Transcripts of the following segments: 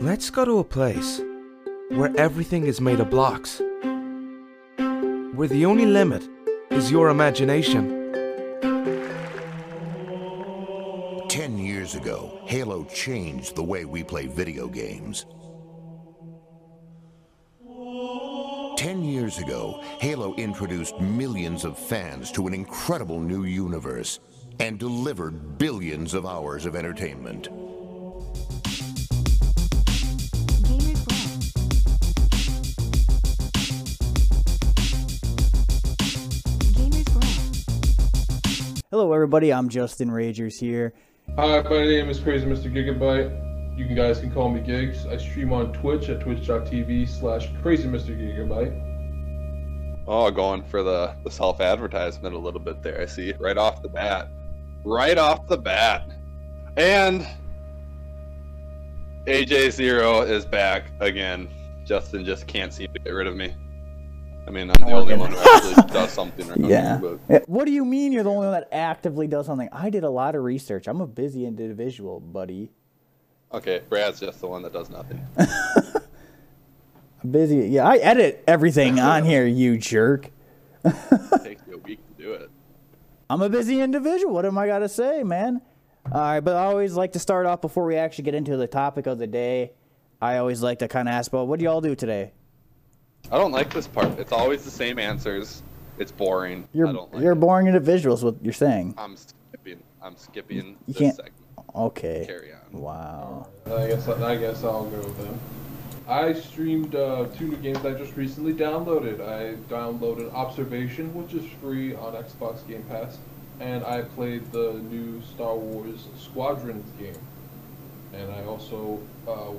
Let's go to a place where everything is made of blocks. Where the only limit is your imagination. Ten years ago, Halo changed the way we play video games. Ten years ago, Halo introduced millions of fans to an incredible new universe and delivered billions of hours of entertainment. Gamers Glow. Gamers Glow. Hello, everybody. I'm Justin Ragers here. Hi, my name is Crazy Mr. Gigabyte. You guys can call me Gigs. I stream on Twitch at twitch.tv slash Crazy Mr. Gigabyte. Oh, going for the, the self advertisement a little bit there. I see right off the bat. Right off the bat. And AJ Zero is back again. Justin just can't seem to get rid of me. I mean, I'm the oh, only Okay. one who actually does something right Yeah. but What do you mean you're the only one that actively does something? I did a lot of research. I'm a busy individual, buddy. Okay, Brad's just the one that does nothing. I'm busy. Yeah, I edit everything on here, you jerk. It takes you a week to do it. I'm a busy individual. What am I got to say, man? All right, but I always like to start off before we actually get into the topic of the day. I always like to kind of ask, well, what do y'all do today? I don't like this part. It's always the same answers. It's boring. You're don't like you're it. boring individuals. What you're saying? I'm skipping. I'm skipping You this can't- segment. Okay. Carry on. Wow. I guess I guess I'll go then. I streamed uh, two new games I just recently downloaded. I downloaded Observation, which is free on Xbox Game Pass, and I played the new Star Wars Squadrons game. And I also uh,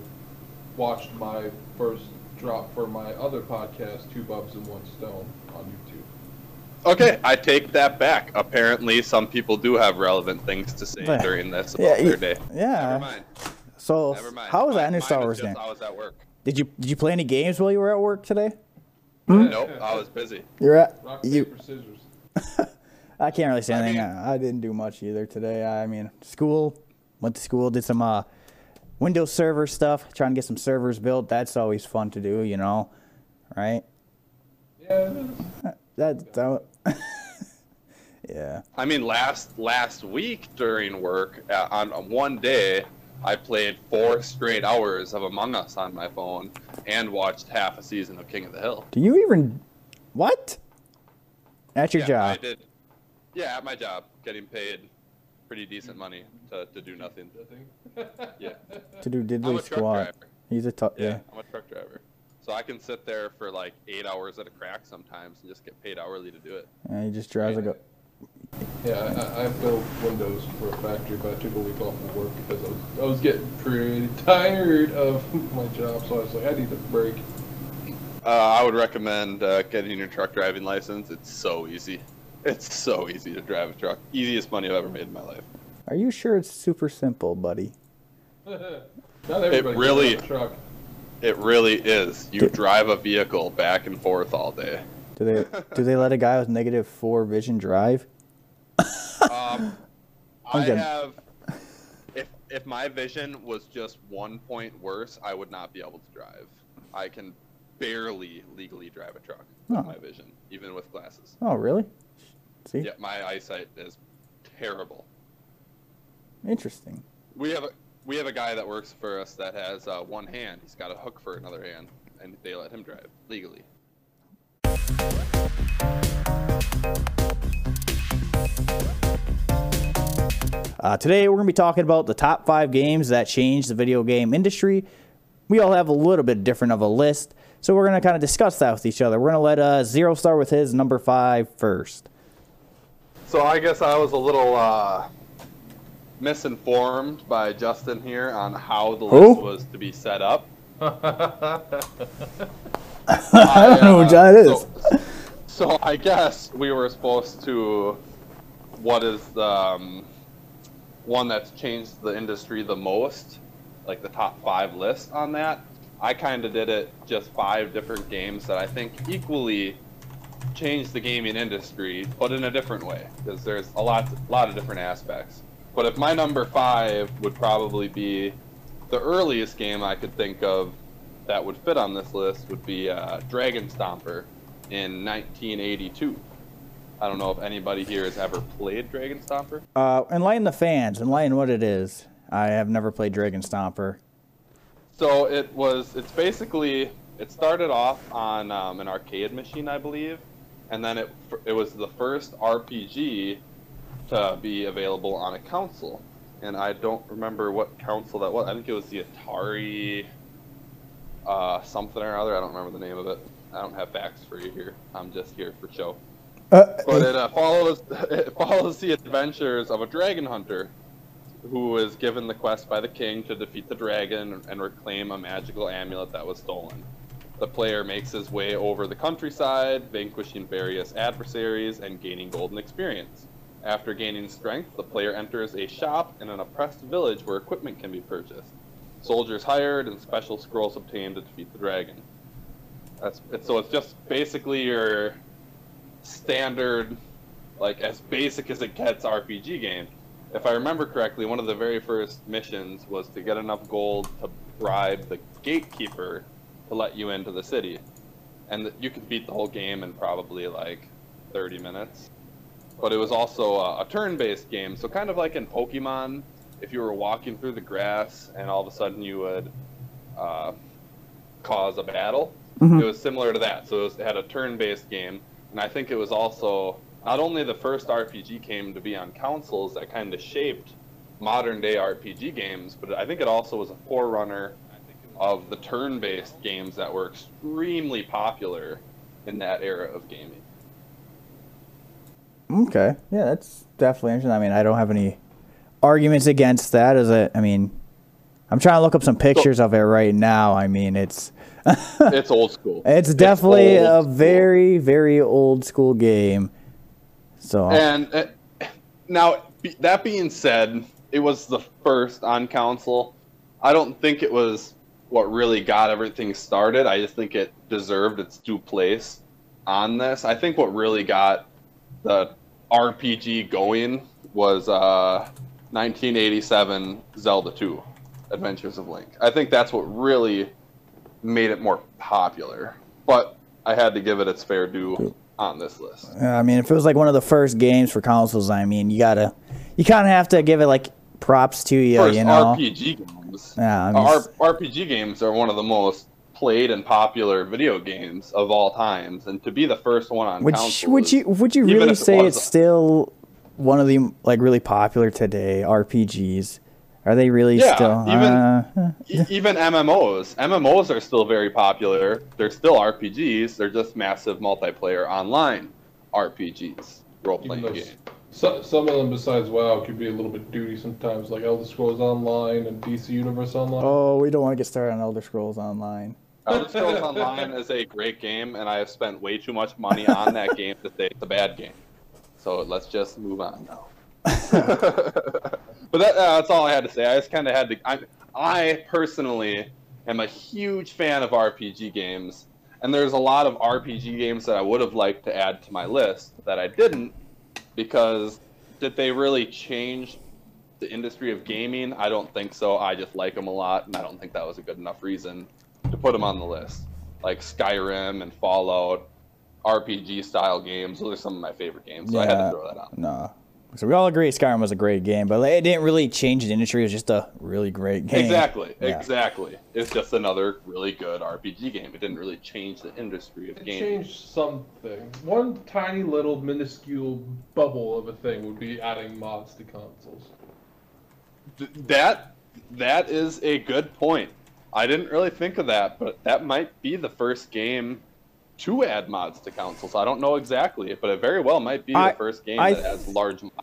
watched my first drop for my other podcast, Two Bubs and One Stone, on YouTube. Okay, I take that back. Apparently, some people do have relevant things to say Yeah. during this Yeah, about y- their day. yeah. Never mind. So, Never mind. how was that Mine- new Star Wars was game? just I was at work. Did you did you play any games while you were at work today? Nope, I was busy. You're at Rock, you. paper, scissors. I can't really say I anything. mean- I, I didn't do much either today. I mean, school, went to school, did some uh, Windows Server stuff, trying to get some servers built. That's always fun to do, you know, right? Yeah, it is. That, that yeah. I mean, last last week during work, uh, on on one day, I played four straight hours of Among Us on my phone and watched half a season of King of the Hill. Do you even what? At your yeah, I job? did. Yeah, at my job, getting paid pretty decent money to, to do nothing. Yeah. To do I'm diddly a truck squat. driver. He's a tough. Yeah, Yeah. I'm a truck driver. So I can sit there for like eight hours at a crack sometimes and just get paid hourly to do it. yeah. He just drives like a. Yeah, I, I built Windows for a factory, but I took a week off of work because I was, I was getting pretty tired of my job, so I was like, I need a break. Uh, I would recommend uh, getting your truck driving license. It's so easy. It's so easy to drive a truck. Easiest money I've ever made in my life. Are you sure it's super simple, buddy? Not everybody can really- drive a truck. It really is. You Dude. drive a vehicle back and forth all day. Do they do they let a guy with negative four vision drive? Um, I have. If if my vision was just one point worse, I would not be able to drive. I can barely legally drive a truck with Oh. my vision, even with glasses. Oh, really? See, Yeah, my eyesight is terrible. interesting. We have a we have a guy that works for us that has uh, one hand. He's got a hook for another hand, and they let him drive legally. Uh, today, we're going to be talking about the top five games that changed the video game industry. We all have a little bit different of a list, so we're going to kind of discuss that with each other. We're going to let uh, Zero start with his number five first. So I guess I was a little uh, misinformed by Justin here on how the Who? list was to be set up. I don't know who that is. So, so I guess we were supposed to. What is the um, one that's changed the industry the most? Like the top five list on that. I kind of did it just five different games that I think equally changed the gaming industry, but in a different way, because there's a lot, lot of different aspects. But if my number five would probably be the earliest game I could think of that would fit on this list would be uh, Dragon Stomper in 1982. I don't know if anybody here has ever played Dragon Stomper. Uh, enlighten the fans. Enlighten what it is. I have never played Dragon Stomper. So it was. It's basically. It started off on um, an arcade machine, I believe, and then it it was the first RPG to be available on a console. And I don't remember what console that was. I think it was the Atari uh, something or other. I don't remember the name of it. I don't have facts for you here. I'm just here for show. But it uh, follows it follows the adventures of a dragon hunter who is given the quest by the king to defeat the dragon and reclaim a magical amulet that was stolen. The player makes his way over the countryside, vanquishing various adversaries and gaining golden experience. After gaining strength, the player enters a shop in an oppressed village where equipment can be purchased. Soldiers hired and special scrolls obtained to defeat the dragon. That's so it's just basically your standard, like as basic as it gets RPG game. If I remember correctly, one of the very first missions was to get enough gold to bribe the gatekeeper to let you into the city, and you could beat the whole game in probably like 30 minutes. But it was also a, a turn-based game, so kind of like in Pokemon, if you were walking through the grass and all of a sudden you would uh, cause a battle, it was similar to that. So it, was, it had a turn-based game, and I think it was also not only the first RPG game to be on consoles that kind of shaped modern day RPG games, but I think it also was a forerunner of the turn-based games that were extremely popular in that era of gaming. Okay. Yeah, that's definitely interesting. I mean, I don't have any arguments against that. Is it? I mean, I'm trying to look up some pictures of it right now. I mean, it's It's old school. it's definitely old a school. very very old school game. So And uh, now, that being said, it was the first on console. I don't think it was what really got everything started. I just think it deserved its due place on this. I think what really got the RPG going was uh, 1987 Zelda 2, Adventures of Link. I think that's what really made it more popular. But I had to give it its fair due on this list. I mean, if it was like one of the first games for consoles, I mean, you gotta, you kind of have to give it like props to you, First you know. RPG games. Yeah, I mean, R- RPG games are one of the most played and popular video games of all times, and to be the first one on Would console, you, would you would you really if it say it's a- still one of the like really popular today RPGs? Are they really Yeah, still? even- uh, even MMOs. MMOs are still very popular. They're still RPGs. They're just massive multiplayer online RPGs, role playing though games. so, some of them besides WoW could be a little bit duty sometimes, like Elder Scrolls Online and DC Universe Online. oh, we don't want to get started on Elder Scrolls Online. Elder Scrolls Online is a great game, and I have spent way too much money on that game to say it's a bad game. So let's just move on now. but that, uh, that's all I had to say. I just kind of had to. I, I personally am a huge fan of RPG games, and there's a lot of RPG games that I would have liked to add to my list that I didn't because did they really change the industry of gaming? I don't think so. I just like them a lot, and I don't think that was a good enough reason to put them on the list. Like Skyrim and Fallout, RPG style games. Those are some of my favorite games, so I had to throw that out. No. So we all agree Skyrim was a great game, but it didn't really change the industry. It was just a really great game. Exactly, Yeah. exactly. It's just another really good RPG game. It didn't really change the industry of games. It gaming. changed something. One tiny little minuscule bubble of a thing would be adding mods to consoles. Th- that that is a good point. I didn't really think of that, but that might be the first game to add mods to consoles. I don't know exactly, but it very well might be I- the first game I that has large mods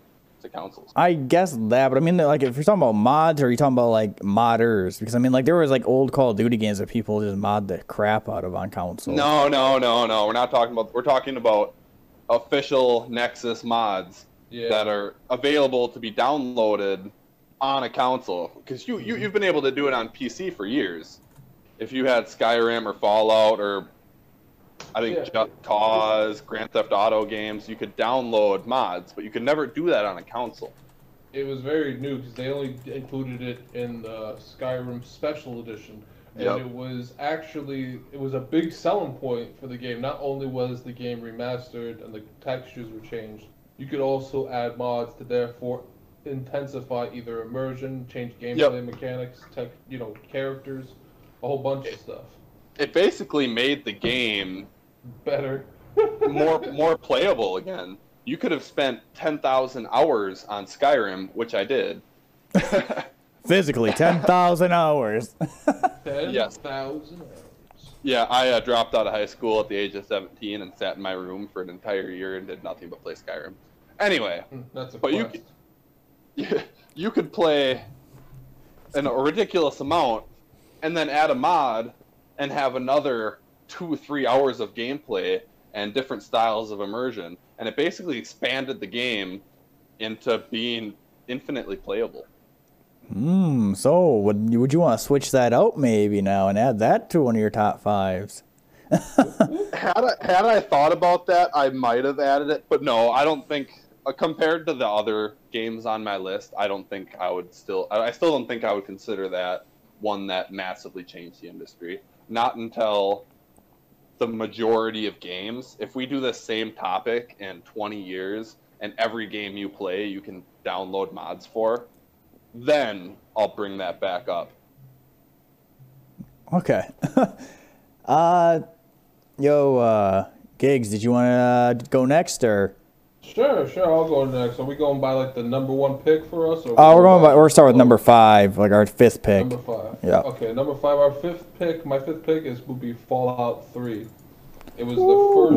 to consoles. I guess that, but I mean, like, if you're talking about mods, or are you talking about like modders? Because I mean, like, there was like old Call of Duty games that people just mod the crap out of on console. No, no, no, no. We're not talking about. We're talking about official Nexus mods Yeah. that are available to be downloaded on a console. Because you, you mm-hmm. you've been able to do it on PC for years. If you had Skyrim or Fallout or I think Yeah. Just Cause, Grand Theft Auto games, you could download mods, but you could never do that on a console. It was very new because they only included it in the Skyrim Special Edition, and Yep. it was actually it was a big selling point for the game. Not only was the game remastered and the textures were changed, you could also add mods to therefore intensify either immersion, change gameplay mechanics, tech, you know, characters, a whole bunch of stuff. It basically made the game Better. more more playable again. You could have spent 10,000 hours on Skyrim, which I did. Physically, 10,000 hours. Ten Yes. thousand hours. Yeah, I uh, dropped out of high school at the age of 17 and sat in my room for an entire year and did nothing but play Skyrim. Anyway, Hmm, That's a But quest. you, you could play an, a ridiculous amount and then add a mod and have another two three hours of gameplay and different styles of immersion and it basically expanded the game into being infinitely playable Hmm. So, would you, would you want to switch that out maybe now and add that to one of your top fives? had I, had I thought about that i might have added it but no i don't think uh, compared to the other games on my list i don't think i would still i still don't think i would consider that one that massively changed the industry not until the majority of games if we do the same topic in 20 years and every game you play you can download mods for then i'll bring that back up Okay. uh, yo, uh, Gigs, did you want to uh, go next or? Sure, sure. I'll go next. Are we going by like the number one pick for us? Or Oh, we're going by, we're start with number five, like our fifth pick. Number five. Yeah. Okay, number five. Our fifth pick. My fifth pick is will be Fallout Three. It was the first.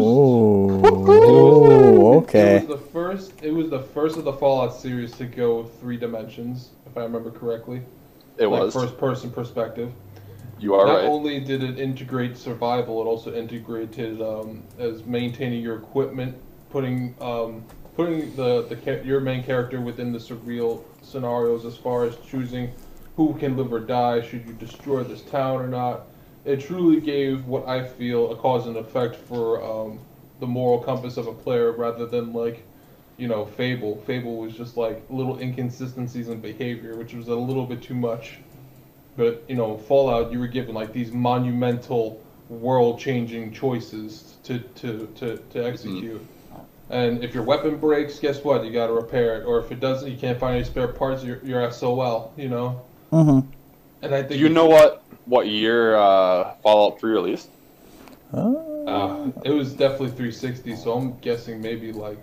Oh, okay. It was the first. It was the first of the Fallout series to go three dimensions, if I remember correctly. it like was first person perspective. you are Not right only did it integrate survival, it also integrated um, as maintaining your equipment, putting um, putting the, the your main character within the surreal scenarios as far as choosing who can live or die, should you destroy this town or not. It truly gave what I feel a cause and effect for um, the moral compass of a player rather than like you know, Fable. Fable was just like little inconsistencies in behavior, which was a little bit too much. But you know, Fallout, you were given like these monumental, world-changing choices to to to, to execute. And if your weapon breaks, guess what? You got to repair it. Or if it doesn't, you can't find any spare parts. You're, you're SOL. You know. Mm-hmm. And I Do think you know what what year uh, Fallout 3 released? uh, it was definitely 360. So I'm guessing maybe like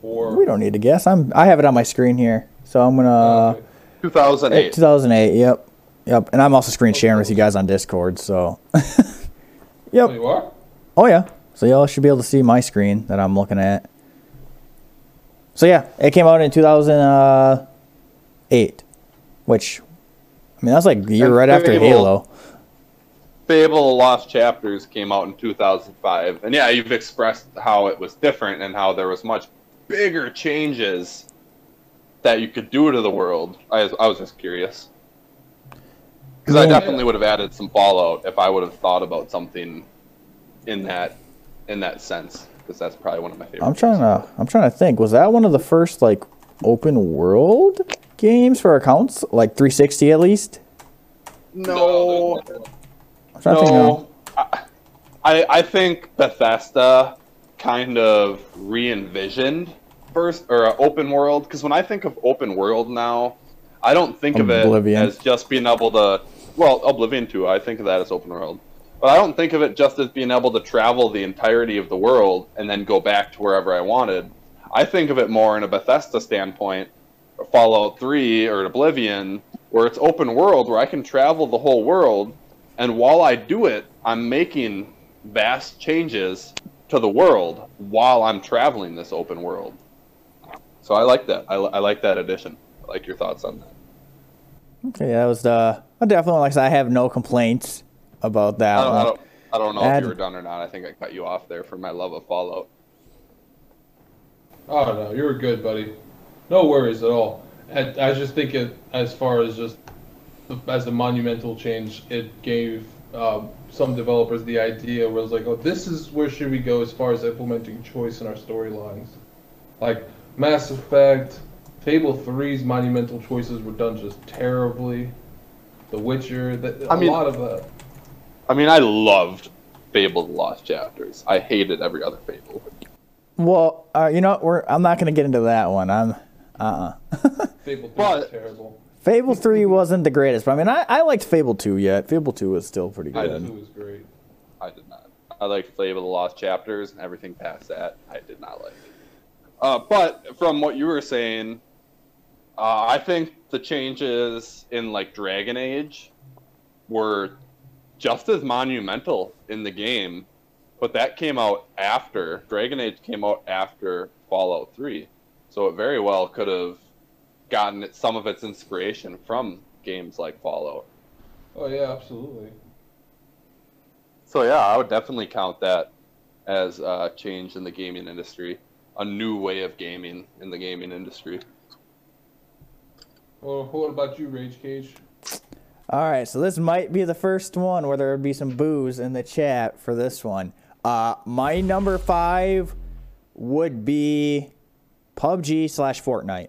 four. We don't need to guess. I'm. I have it on my screen here, so I'm gonna. Okay. 2008. 2008. Yep. Yep. And I'm also screen sharing with you guys on Discord. So. yep. Oh, you are. Oh yeah. So y'all should be able to see my screen that I'm looking at. So yeah, it came out in 2008, uh, which I mean that's like a year And right after Halo. Fable: The Lost Chapters came out in 2005, and yeah, you've expressed how it was different and how there was much bigger changes that you could do to the world. I I was just curious because I definitely would have added some Fallout if I would have thought about something in that in that sense because that's probably one of my favorite. I'm trying to I'm trying to think. Was that one of the first like open world games for accounts, like 360 at least? No, I'm trying to think. No, I, I I think Bethesda kind of re-envisioned first or uh, open world because when I think of open world now, I don't think of Oblivion. it as just being able to. Well, Oblivion too. I think of that as open world, but I don't think of it just as being able to travel the entirety of the world and then go back to wherever I wanted. I think of it more in a Bethesda standpoint, Fallout 3 or Oblivion, where it's open world where I can travel the whole world, and while I do it, I'm making vast changes to the world while I'm traveling this open world. So I like that. I, I like that addition. I like your thoughts on that. Okay, that was the. I definitely like I have no complaints about that I don't, I don't, I don't know Add- if you were done or not. I think I cut you off there for my love of Fallout. Oh no, you were good, buddy. No worries at all. I, I just think it, as far as just as a monumental change, it gave um, some developers the idea where it's like, oh, this is where should we go as far as implementing choice in our storylines. Like Mass Effect, Fable 3's monumental choices were done just terribly. The Witcher, that, I a mean- lot of that. I mean, I loved Fable: The Lost Chapters. I hated every other Fable. Well, uh, you know, we're I'm not gonna get into that one. I'm uh uh Fable 3 was terrible. Fable three wasn't the greatest, but I mean, I, I liked Fable two yet. Fable two was still pretty I Fable good. 2 was great. I did not. I liked Fable: The Lost Chapters, and everything past that, I did not like. Uh, but from what you were saying, uh, I think the changes in like Dragon Age were just as monumental in the game, but that came out after Dragon Age came out after Fallout 3, so it very well could have gotten some of its inspiration from games like Fallout. Oh yeah, absolutely. So yeah, I would definitely count that as a change in the gaming industry, a new way of gaming in the gaming industry. Well, what about you, Rage Cage? All right, so this might be the first one where there would be some booze in the chat for this one. Uh, my number five would be PUBG slash Fortnite.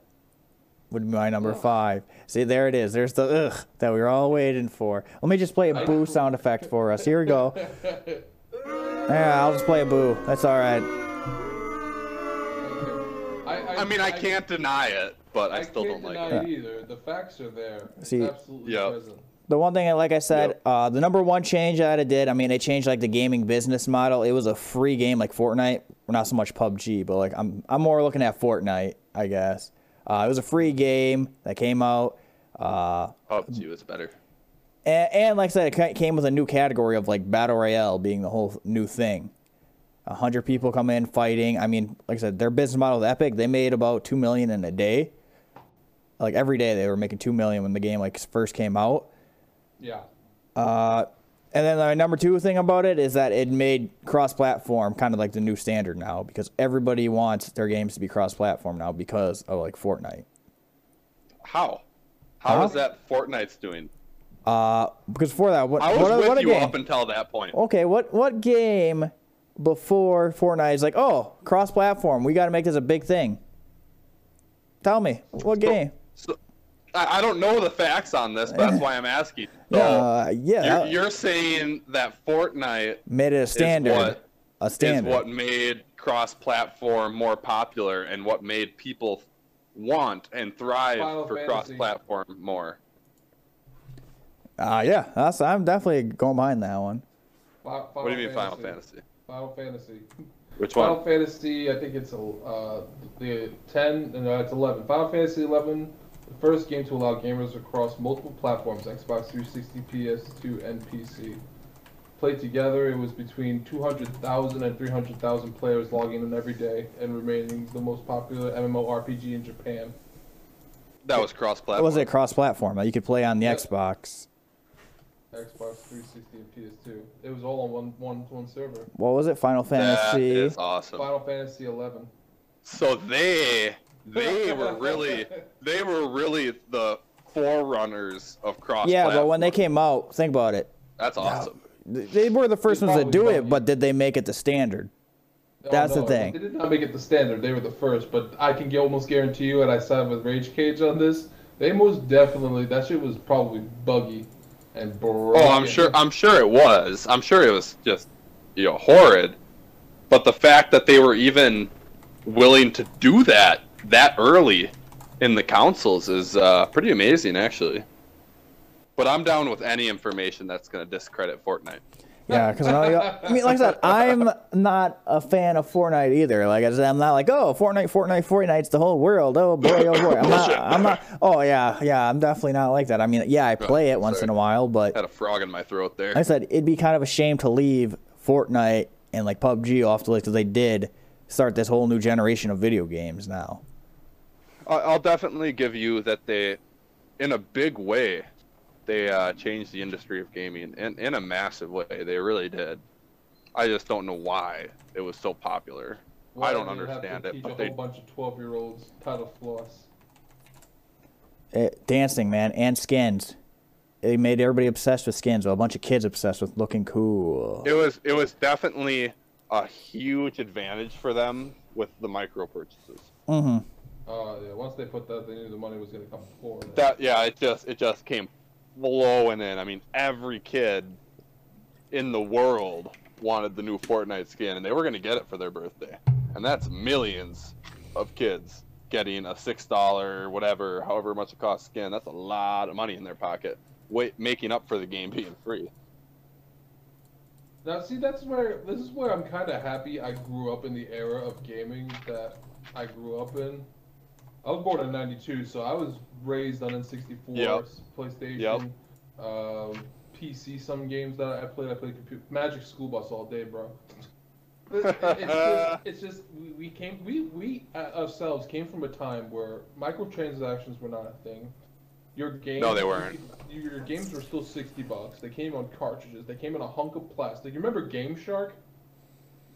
Would be my number five. See, there it is. There's the ugh that we were all waiting for. Let me just play a boo sound effect for us. Here we go. Yeah, I'll just play a boo. That's all right. I, I mean, I can't deny it, but I, I still can't don't deny like it. it either. The facts are there. It's See- absolutely Yeah. present. The one thing, like I said, Yep. uh, the number one change that it did, I mean, it changed like the gaming business model. It was a free game like Fortnite, not so much PUBG, but like I'm I'm more looking at Fortnite, I guess. Uh, it was a free game that came out, uh, PUBG was better. and, and like I said, it came with a new category of like battle royale being the whole new thing. A hundred people come in fighting. I mean, like I said, their business model is epic. They made about two million in a day. Like every day, they were making two million when the game like first came out. Yeah. Uh, and then the number two thing about it is that it made cross-platform kind of like the new standard now because everybody wants their games to be cross-platform now because of like Fortnite. How? How Huh? is that Fortnite's doing? Uh, because before that, what I was what, with what a you game? up until that point. okay, what what game before Fortnite is like, oh, cross-platform, we got to make this a big thing. Tell me, what game? So, I, I don't know the facts on this, but that's why I'm asking. So, Uh, yeah, you're, you're saying that Fortnite made it a standard, what- a standard. is what made cross-platform more popular and what made people want and thrive Final for Fantasy. cross-platform more. Uh, yeah, that's I'm definitely going behind that one. Fi- What do you mean Final Fantasy? Final Fantasy. Which one? Final? Fantasy, I think it's uh, the 10, no, it's 11. Final Fantasy 11, the first game to allow gamers across multiple platforms Xbox 360, PS2, and PC. Played together, it was between 200,000 and 300,000 players logging in every day and remaining the most popular MMORPG in Japan. That was cross-platform. It was it cross-platform you could play on the Yeah. Xbox? Xbox 360 and PS2. It was all on one one one server. What was it? Final That Fantasy. is awesome. Final Fantasy 11. So they they were really they were really the forerunners of cross. Yeah, but when they came out, think about it. that's awesome. Th- They were the first They ones to do probably it, but did they make it the standard? Oh, That's the thing. They did not make it the standard. They were the first, but I can almost guarantee you, and I side with Rage Cage on this. They most definitely that shit was probably buggy and broken. Oh, I'm sure. I'm sure it was. I'm sure it was just, you know, horrid. But the fact that they were even willing to do that that early in the councils is uh, pretty amazing, actually. But I'm down with any information that's going to discredit Fortnite. Yeah, because I mean, like I said, I'm not a fan of Fortnite either. Like I said, I'm not like, oh, Fortnite, Fortnite, Fortnite's the whole world. Oh boy, oh boy. I'm not. I'm not. Oh yeah, yeah. I'm definitely not like that. I mean, yeah, I play it once sorry. in a while, but Had a frog in my throat there. like I said, it'd be kind of a shame to leave Fortnite and like PUBG off the list because they did start this whole new generation of video games now. I- I'll definitely give you that they, in a big way, they uh, changed the industry of gaming in, in a massive way. They really did. I just don't know why it was so popular. Why I don't did you have understand to it, Teach but a they whole bunch of 12 year olds how floss. Eh, dancing, man, and skins. it made everybody obsessed with skins. Well, a bunch of kids obsessed with looking cool. It was it was definitely a huge advantage for them with the micro purchases. Mm-hmm. Uh, yeah, once they put that, they knew the money was going to come forward. That yeah, it just it just came flowing in. I mean, every kid in the world wanted the new Fortnite skin, and they were going to get it for their birthday. And that's millions of kids getting a six dollar, whatever, however much it costs skin. That's a lot of money in their pocket, wait, making up for the game being free. Now, see, that's where this is where I'm kind of happy I grew up in the era of gaming that I grew up in. I was born in '92, so I was raised on N64, Yep. PlayStation, Yep. um, PC. Some games that I played, I played computer, Magic School Bus all day, bro. It- it- it's just, it's just we, we came, we we uh, ourselves came from a time where microtransactions were not a thing. Your games, No, they weren't. Your, your games were still sixty bucks. They came on cartridges. They came in a hunk of plastic. You remember Game Shark?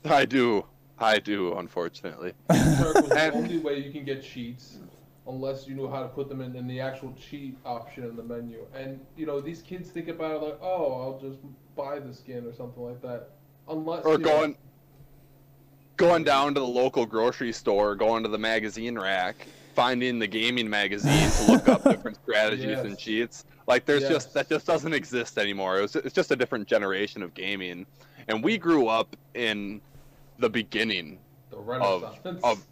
I do, I do, unfortunately. The only way you can get cheats, unless you knew how to put them in, in the actual cheat option in the menu. And you know these kids think about it like, oh, I'll just buy the skin or something like that. Unless or you know- going going down to the local grocery store, going to the magazine rack, finding the gaming magazine to look up different strategies and cheats. Like there's Yes. just that just doesn't exist anymore. It was, it's just a different generation of gaming, and we grew up in the beginning, the Renaissance. of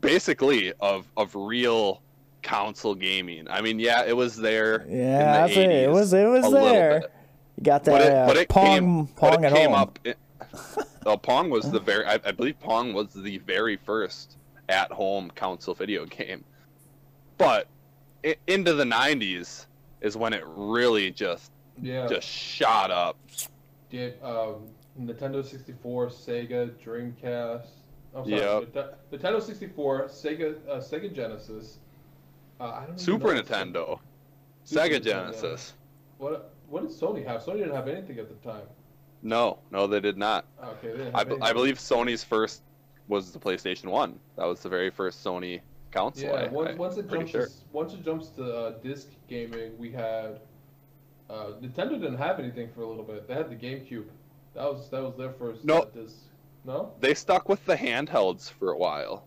basically of of real console gaming. I mean, yeah, it was there. Yeah, in the it. It 80s was it was there. You got that But it, uh, but it Pong came, Pong but it at came home. up. It, well, Pong was the very. I, I believe Pong was the very first at-home console video game. But i into the '90s is when it really just yeah, just shot up. did um, Nintendo 64, Sega, Dreamcast. I'm sorry, Yep. Nintendo 64, Sega, uh, Sega Genesis. Uh, I don't Super Nintendo, Super Sega Nintendo. Genesis. What what did Sony have? Sony didn't have anything at the time. No, no, they did not. Okay, I, be- I believe Sony's first was the PlayStation One. That was the very first Sony console. Yeah, once, I, once it jumps sure. to, once it jumps to uh, disc gaming, we had uh, Nintendo didn't have anything for a little bit. They had the GameCube. That was that was their first No. uh. No? They stuck with the handhelds for a while.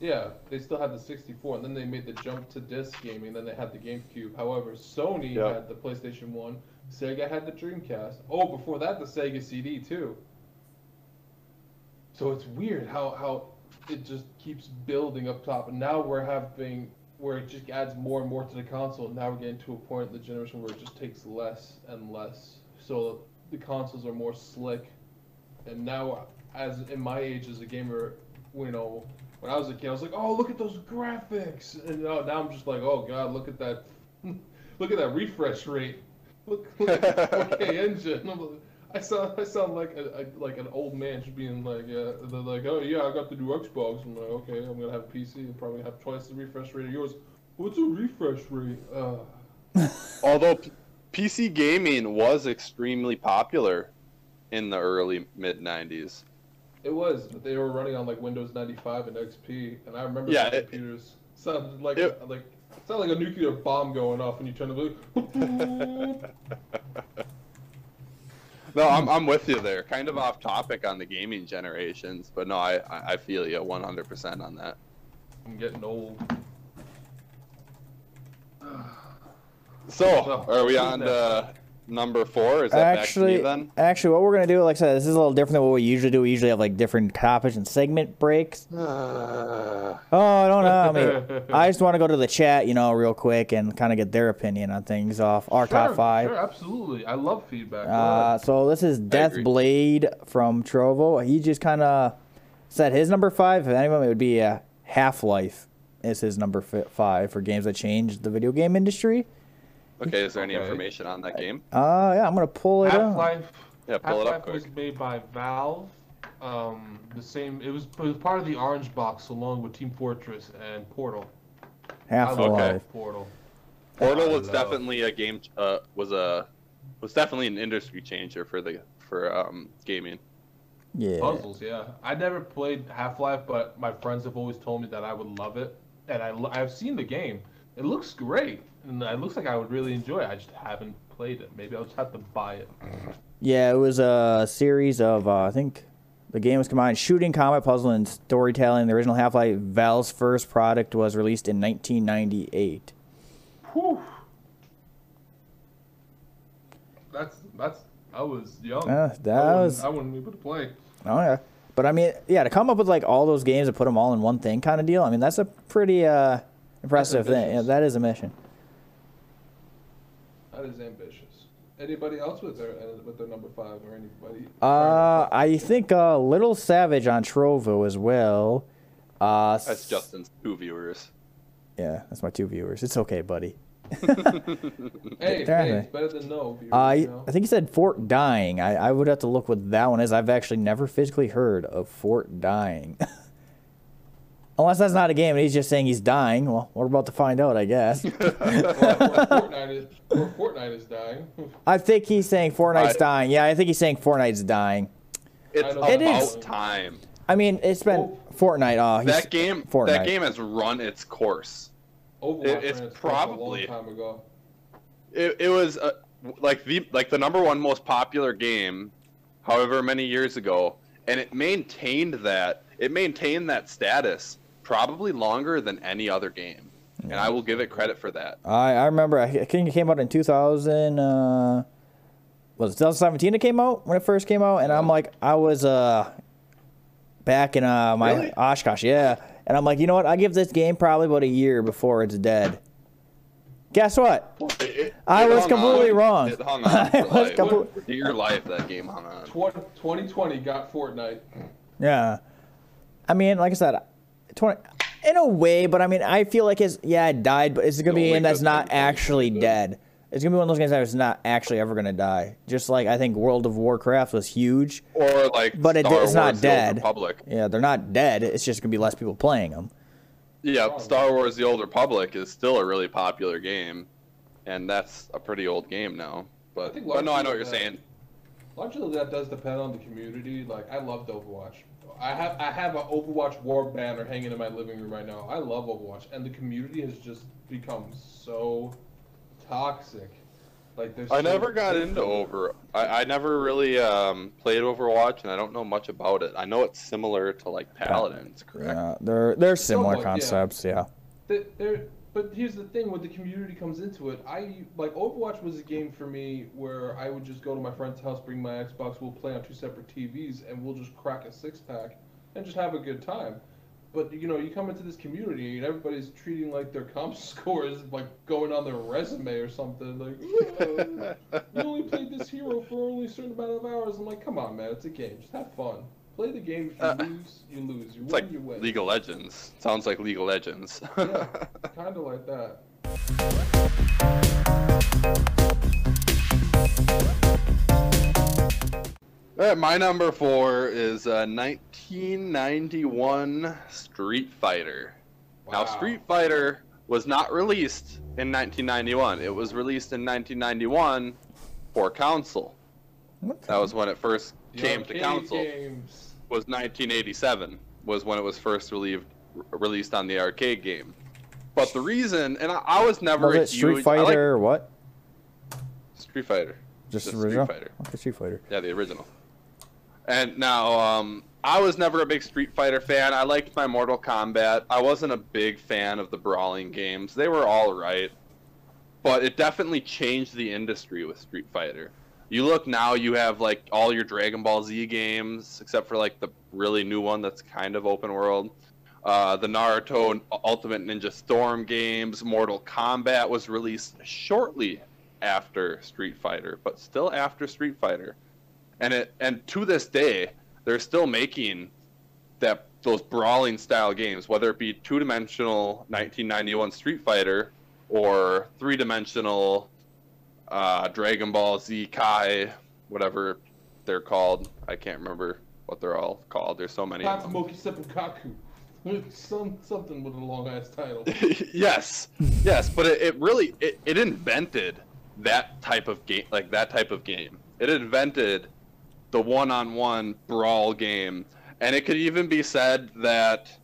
Yeah, they still had the 64, and then they made the jump to disc gaming. Then they had the GameCube. However, Sony Yep. had the PlayStation One. Sega had the Dreamcast. Oh, before that, the Sega CD too. So it's weird how how it just keeps building up top, and now we're having where it just adds more and more to the console. And now we're getting to a point in the generation where it just takes less and less. So the consoles are more slick, and now as in my age as a gamer, you know, when I was a kid, I was like, oh, look at those graphics, and now, now I'm just like, oh god, look at that, look at that refresh rate, look, look at that 4K engine. I'm like- I sound, I sound like a, a, like an old man just being like, uh, they're like, oh yeah, I got the new Xbox. I'm like, okay, I'm gonna have a PC and probably have twice the refresh rate of yours. What's a refresh rate? Uh, Although P- PC gaming was extremely popular in the early mid 90s. it was, but they were running on like Windows 95 and XP, and I remember Yeah, the it- computers sounded like it- like sounded like a nuclear bomb going off, when you turn the blue. No, I'm, I'm with you there. Kind of off topic on the gaming generations, but no, I, I I feel you 100% on that. I'm getting old. So, are we on to number four? Is that Actually, back to me then? actually, what we're gonna do, like I said, this is a little different than what we usually do. We usually have like different topics and segment breaks. Uh, Oh, I don't know. I mean, I just want to go to the chat, you know, real quick and kind of get their opinion on things off our top five. Sure, absolutely. I love feedback. Uh, so this is Death. Blade from Trovo. He just kind of said his number five. If anyone, it would be uh, Half Life is his number fi- five for games that changed the video game industry. Okay, is there any Okay. information on that game? Uh, yeah, I'm gonna pull it Half up. Life. Yeah, pull it up Half-Life was made by Valve. Um, the same. It was, it was part of the Orange Box, along with Team Fortress and Portal. Half I love Okay. Life. Portal. Portal was love- definitely a game. Uh, was a was definitely an industry changer for the for um gaming. Yeah. Puzzles, yeah. I never played Half Life, but my friends have always told me that I would love it, and I I've seen the game. It looks great, and it looks like I would really enjoy it. I just haven't played it. Maybe I'll just have to buy it. Yeah, it was a series of uh, I think the game was combined shooting, combat, puzzle, and storytelling. The original Half-Life Valve's first product was released in 1998. Whew. That's that's. I was young. Uh, that I was- I wouldn't be able to play. Oh yeah, but I mean, yeah, to come up with like all those games and put them all in one thing, kind of deal. I mean, that's a pretty uh, impressive thing. Yeah, that is a mission. That is ambitious. Anybody else with their uh, with their number five or anybody? Uh, I think uh, Little Savage on Trovo as well. Uh, That's Justin's two viewers. Yeah, that's my two viewers. It's okay, buddy. hey, hey, it's better than no. Viewers, Uh, you know? I think he said Fort Dying. I, I would have to look what that one is. I've actually never physically heard of Fort Dying. Unless that's not a game and he's just saying he's dying. Well, we're about to find out, I guess. Well, well, Fortnite is or Fortnite is dying. I think he's saying Fortnite's I- dying. Yeah, I think he's saying Fortnite's dying. It's know about It is. time. I mean, it's been Oh. Fortnite. Oh, That game, Fortnite. that game has run its course. Overwatch It- it's ran its course probably- a long time ago. It, it was uh, like the like the number one most popular game, however many years ago, and it maintained that it maintained that status probably longer than any other game, and I will give it credit for that. I, I remember. I think it came out in 2000. Uh, was it 2017? It came out when it first came out, and I'm like, I was uh back in uh my Really? Oshkosh, yeah. And I'm like, you know what? I give this game probably about a year before it's dead. Guess what? It- it- I it was completely on. wong. It hung on I for was life. compl- For dear life, that game hung on. Tw- 2020 got Fortnite. Yeah. I mean, like I said, 20 in a way, but I mean, I feel like it's yeah, it died, but it's gonna be a game that's not actually dead. It's gonna be one of those games that is not actually ever gonna die. Just like I think World of Warcraft was huge, Or like, but it, Star it's not Wars The dead. Republic. Yeah, they're not dead. It's just gonna be less people playing them. Yeah, Star Wars: The Old Republic is still a really popular game, and that's a pretty old game now. But, think but no, I know what you're largely saying. Largely, that does depend on the community. Like, I loved Overwatch. I have I have an Overwatch war banner hanging in my living room right now. I love Overwatch, and the community has just become so toxic. Like, there's I so never got different. into Over. I, I never really um, played Overwatch, and I don't know much about it. I know it's similar to like Paladins, correct? Yeah, they're they're similar Somewhat, yeah. concepts. Yeah. Th- there but here's the thing when the community comes into it i like overwatch was a game for me where i would just go to my friend's house bring my xbox we'll play on two separate tvs and we'll just crack a six pack and just have a good time. But you know you come into this community and everybody's treating like their comp score is like going on their resume or something like "Oh, you only played this hero for only a certain amount of hours. I'm like come on man it's a game just have fun play the game if you Uh, lose you lose you It's win like you win League of Legends. Sounds like League of Legends. yeah kind of like that All right, my number four is uh, 1991 Street Fighter. Wow. Now, Street Fighter was not released in 1991. It was released in 1991 for console. That was when it first The came to arcade console. games. Was 1987 was when it was first relieved, released on the arcade game. But the reason, and I, I was never Was a it Street huge- I like Fighter or what? Street Fighter. Just Just the Street original. Fighter. Okay, Street Fighter. Yeah, the original. And now, um, I was never a big Street Fighter fan. I liked my Mortal Kombat. I wasn't a big fan of the brawling games. They were all right, but it definitely changed the industry with Street Fighter. You look now, you have like all your Dragon Ball Z games, except for like the really new one that's kind of open world. Uh, the Naruto Ultimate Ninja Storm games, Mortal Kombat was released shortly after Street Fighter, but still after Street Fighter and it and to this day they're still making that those brawling style games whether it be two-dimensional 1991 street fighter or three-dimensional uh, dragon ball z kai whatever they're called i can't remember what they're all called there's so many. Tatsumoki Seppukaku. Some something with a long ass title. yes yes but it, it really it, it invented that type of game like that type of game it invented the one-on-one brawl game and it could even be said that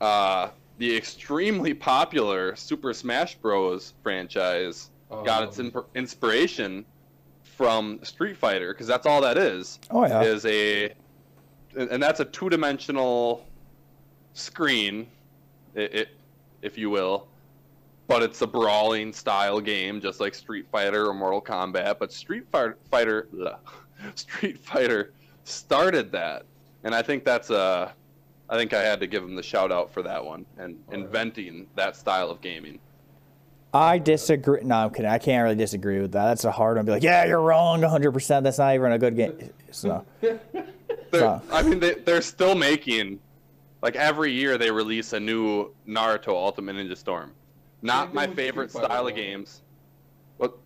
uh, the extremely popular Super Smash Bros. franchise got Oh. its in- inspiration from Street Fighter because that's all that is. Oh, yeah. Is a and that's a two-dimensional screen, it, it, if you will, but it's a brawling style game, just like Street Fighter or Mortal Kombat. But Street Fighter, Fighter, ugh, Street Fighter started that, and I think that's a. I think I had to give him the shout out for that one and inventing that style of gaming. I disagree. No, I'm kidding. I can't really disagree with that. That's a hard one. Be like, yeah, you're wrong 100%. That's not even a good game. So, They're, So- I mean, they, they're still making, like every year they release a new Naruto Ultimate Ninja Storm. Not my favorite Street Fighter, style of games. What?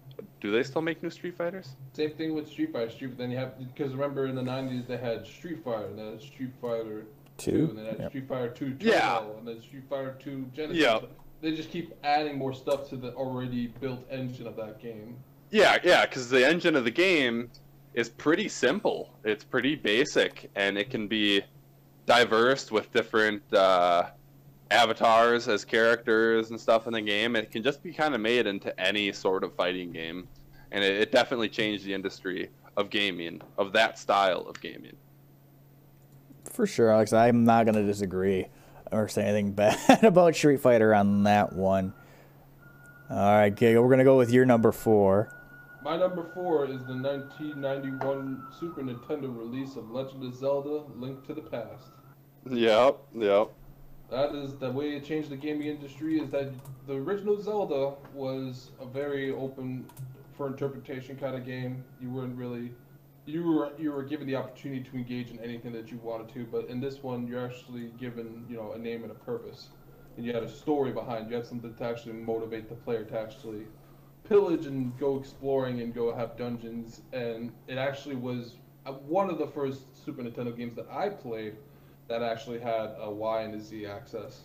Do they still make new Street Fighters? Same thing with Street Fighter. Street, then you have because remember in the '90s they had Street Fighter, and then Street Fighter Two? Two, and then Yep. Street Fighter Two Turbo, Yeah. and then Street Fighter Two Genesis. Yeah. They just keep adding more stuff to the already built engine of that game. Yeah, yeah, because the engine of the game is pretty simple. It's pretty basic, and it can be diverse with different uh, avatars as characters and stuff in the game. It can just be kind of made into any sort of fighting game, and it, it definitely changed the industry of gaming, of that style of gaming. for sure, Alex, I'm not going to disagree or say anything bad about Street Fighter on that one. All right, Giga, we're going to go with your number four. My number four is the 1991 Super Nintendo release of Legend of Zelda: Link to the Past. Yep, yep. That is the way it changed the gaming industry. Is that the original Zelda was a very open for interpretation kind of game. You weren't really, you were you were given the opportunity to engage in anything that you wanted to. But in this one, you're actually given you know a name and a purpose, and you had a story behind. You had something to actually motivate the player to actually pillage and go exploring and go have dungeons. And it actually was uh, one of the first Super Nintendo games that I played that actually had a Y and a Z axis.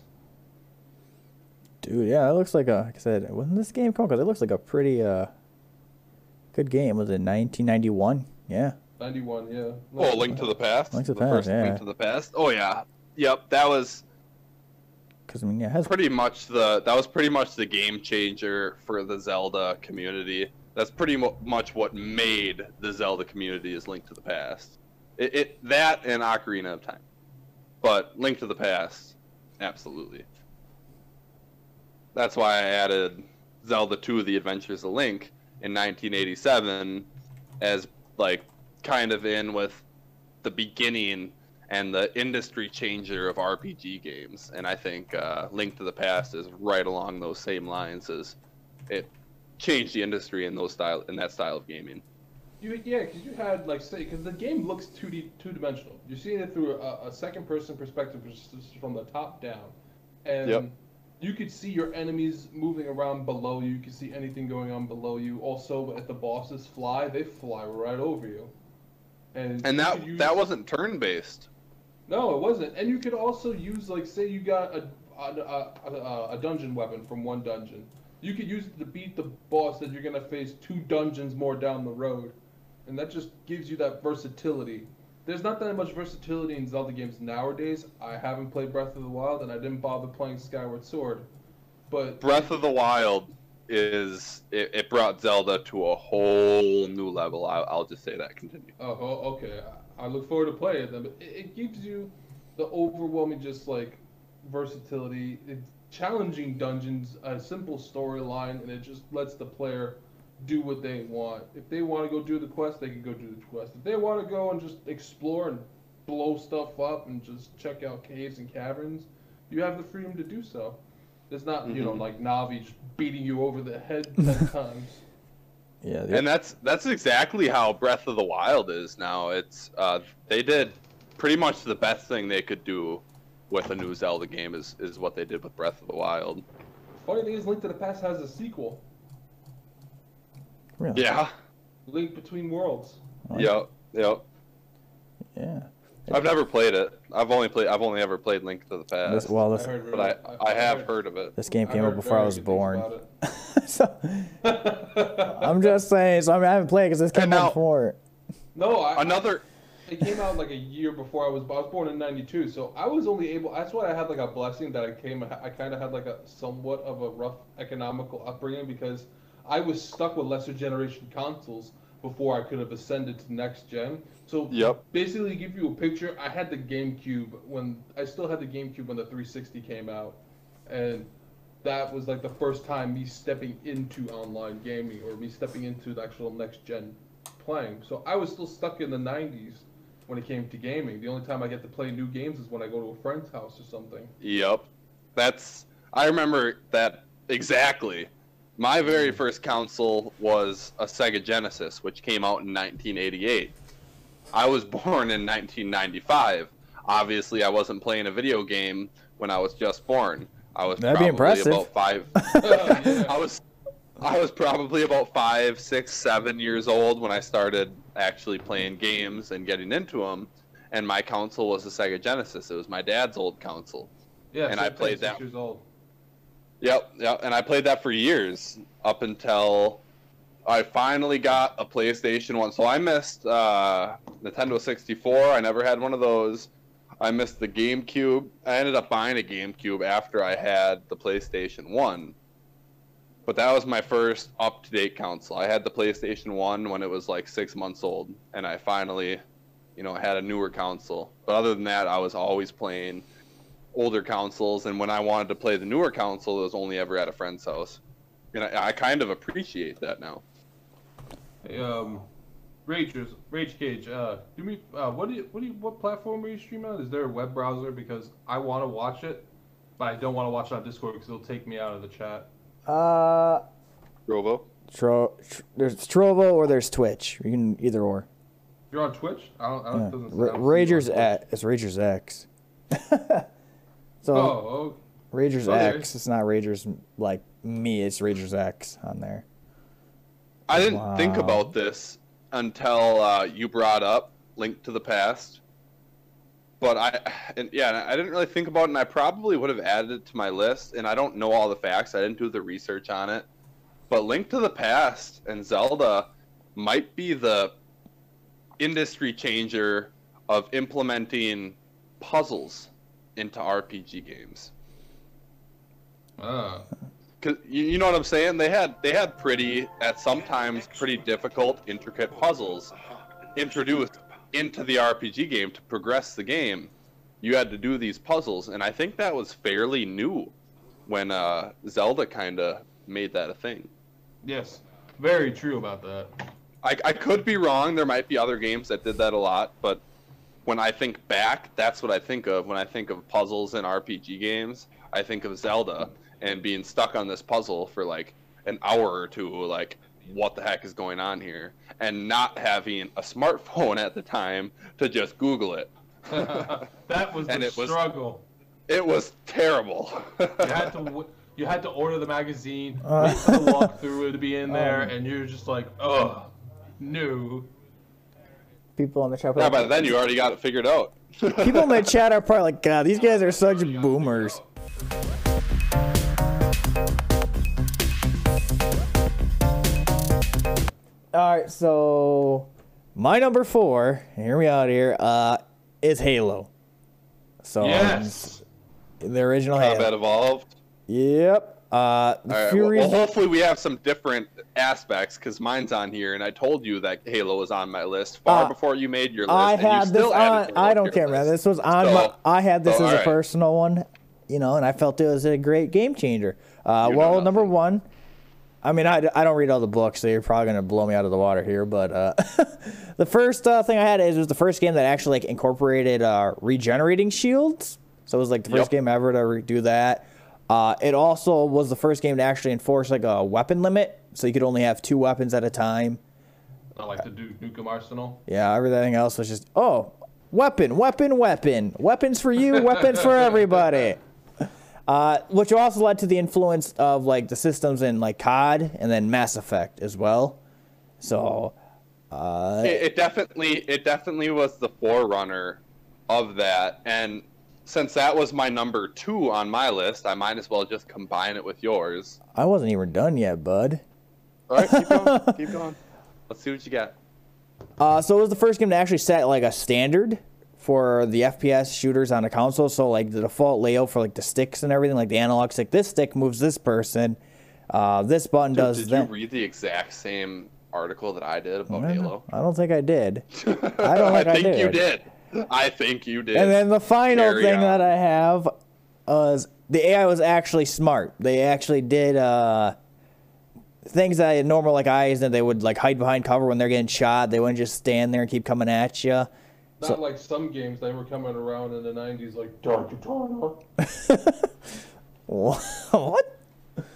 Dude, yeah, it looks like a, like I said, when this game come? Because it looks like a pretty uh, good game. Was it 1991? Yeah. 91, yeah. Oh, Link to the Past. Link to the first Past, yeah. Link to the Past. Oh yeah, yep. That was Because, I mean, yeah, it has pretty much the that was pretty much the game changer for the Zelda community. That's pretty mu much what made the Zelda community is Link to the Past. It, it that and Ocarina of Time, but Link to the Past, absolutely. That's why I added Zelda 2: The Adventures of Link in 1987 as like kind of in with the beginning and the industry changer of RPG games. And I think uh, Link to the Past is right along those same lines as it changed the industry in those style in that style of gaming. You, yeah, because you had, like, say, because the game looks 2D, two dimensional. You're seeing it through a, a second person perspective, which is from the top down. And Yep. You could see your enemies moving around below you. You could see anything going on below you. Also, if the bosses fly, they fly right over you. And, And that use- that wasn't turn based. No, it wasn't. And you could also use, like, say you got a, a, a, a dungeon weapon from one dungeon. You could use it to beat the boss that you're going to face two dungeons more down the road. And that just gives you that versatility. There's not that much versatility in Zelda games nowadays. I haven't played Breath of the Wild, and I didn't bother playing Skyward Sword. But Breath of the Wild is it, it brought Zelda to a whole new level. I, I'll just say that. Continue. Oh, okay. I look forward to playing them. But it, it gives you the overwhelming, just like versatility, it's challenging dungeons, a simple storyline, and it just lets the player do what they want. If they want to go do the quest, they can go do the quest. If they want to go and just explore and blow stuff up and just check out caves and caverns, you have the freedom to do so. It's not, you know, Mhm. like Navi just beating you over the head ten times. yeah. the- And that's that's exactly how Breath of the Wild is now. It's uh, they did pretty much the best thing they could do with a new Zelda game is is what they did with Breath of the Wild. Funny thing is, Link to the Past has a sequel, really? Yeah. Link Between Worlds. Like- Yep. Yep. Yeah. I've never played it. I've only played. I've only ever played Link to the Past. This, well, I heard but I, I have heard of it. this game came out before I was born. so. I'm just saying. So I, mean, I haven't played because this came And out now- before. no, I, Another it came out like a year before I was. I was born in '92, so I was only able. That's why I had like a blessing that I came. I kind of had like a somewhat of a rough economical upbringing because I was stuck with lesser generation consoles before I could have ascended to next gen. So Yep. basically, to give you a picture, I had the GameCube when I still had the GameCube when the 360 came out, and that was like the first time me stepping into online gaming or me stepping into the actual next gen playing. So I was still stuck in the 90s when it came to gaming. The only time I get to play new games is when I go to a friend's house or something. Yep. That's I remember that exactly. My very mm. first console was a Sega Genesis, which came out in 1988. I was born in 1995. Obviously, I wasn't playing a video game when I was just born. I was That'd be probably impressive. about five. I was, I was probably about five, six, seven years old when I started actually playing games and getting into them. And my console was a Sega Genesis. It was my dad's old console. Yeah, And same I played that- Years old. Yep, yep. And I played that for years up until I finally got a PlayStation One. So I missed uh, Nintendo 64. I never had one of those. I missed the GameCube. I ended up buying a GameCube after I had the PlayStation One. But that was my first up-to-date console. I had the PlayStation One when it was like six months old, and I finally, you know, had a newer console. But other than that, I was always playing older consoles, and when I wanted to play the newer console, it was only ever at a friend's house. And I, I kind of appreciate that now. Hey, um, Ragers, Rage Cage, uh, do me, uh, what do you, what do you, what platform are you streaming on? Is there a web browser? Because I want to watch it, but I don't want to watch it on Discord because it'll take me out of the chat. Uh, Robo. Tro- tr- there's Trovo or there's Twitch. You can either or. You're on Twitch? I don't, I don't, Yeah. it doesn't Ra- I don't see you on Ragers Twitch. X. It's Ragers X. so Oh, oh, Ragers oh, X. It's not Ragers like me. It's Ragers X on there. I didn't think about this until uh, you brought up Link to the Past. But I, and yeah, I didn't really think about it, and I probably would have added it to my list. And I don't know all the facts; I didn't do the research on it. But Link to the Past and Zelda might be the industry changer of implementing puzzles into RPG games. uh, Cause you, you know what I'm saying? They had they had pretty at sometimes pretty difficult, intricate puzzles introduced into the RPG game to progress the game. You had to do these puzzles, and I think that was fairly new when uh, Zelda kind of made that a thing. yes, very true about that. I, I could be wrong. There might be other games that did that a lot, but when I think back, that's what I think of when I think of puzzles in RPG games. I think of Zelda and being stuck on this puzzle for like an hour or two, like what the heck is going on here, and not having a smartphone at the time to just Google it. that was And the it was- struggle. It was terrible. You had to you had to order the magazine, Uh. wait for the walkthrough to be in there, Um. and you're just like, oh, no. People in the chat. yeah, by then you already got it figured out. People in the chat are probably like, God, these guys are such boomers. All right, so my number four, hear me out here, uh, is Halo. So Yes. the original Halo. Combat Evolved. Yep. Uh, right, well, Furies. well, hopefully we have some different aspects because mine's on here, and I told you that Halo was on my list far Uh, before you made your list. I had this still on. I don't care, man. This was on So- my. I had this so, as a alright. personal one, you know, and I felt it was a great game changer. Uh, well, number one. I mean, I, I don't read all the books, so you're probably gonna blow me out of the water here. But uh, the first uh, thing I had is it was the first game that actually like incorporated uh, regenerating shields. So it was like the first Yep. game ever to re- do that. Uh, it also was the first game to actually enforce like a weapon limit, so you could only have two weapons at a time. Not like the Duke Nukem Arsenal. Yeah, everything else was just oh, weapon, weapon, weapon, weapons for you, weapons for everybody. Uh, which also led to the influence of like the systems in like COD and then Mass Effect as well. So, uh, It, it definitely, it definitely was the forerunner of that, and since that was my number two on my list, I might as well just combine it with yours. I wasn't even done yet, bud. All right, keep going, keep going. Let's see what you got. Uh, so it was the first game to actually set like a standard for the FPS shooters on a console. So like the default layout for like the sticks and everything, like the analog stick. This stick moves this person. Uh, this button does Did that. you read the exact same article that I did about I. Halo? I don't think I did. I don't think I think you did. did. I think you did. And then the final Carry thing on. that I have was the AI was actually smart. They actually did uh, things that normal like eyes that they would like hide behind cover when they're getting shot. They wouldn't just stand there and keep coming at you. Not So- like some games they were coming around in the 90s, like Daikatana. what?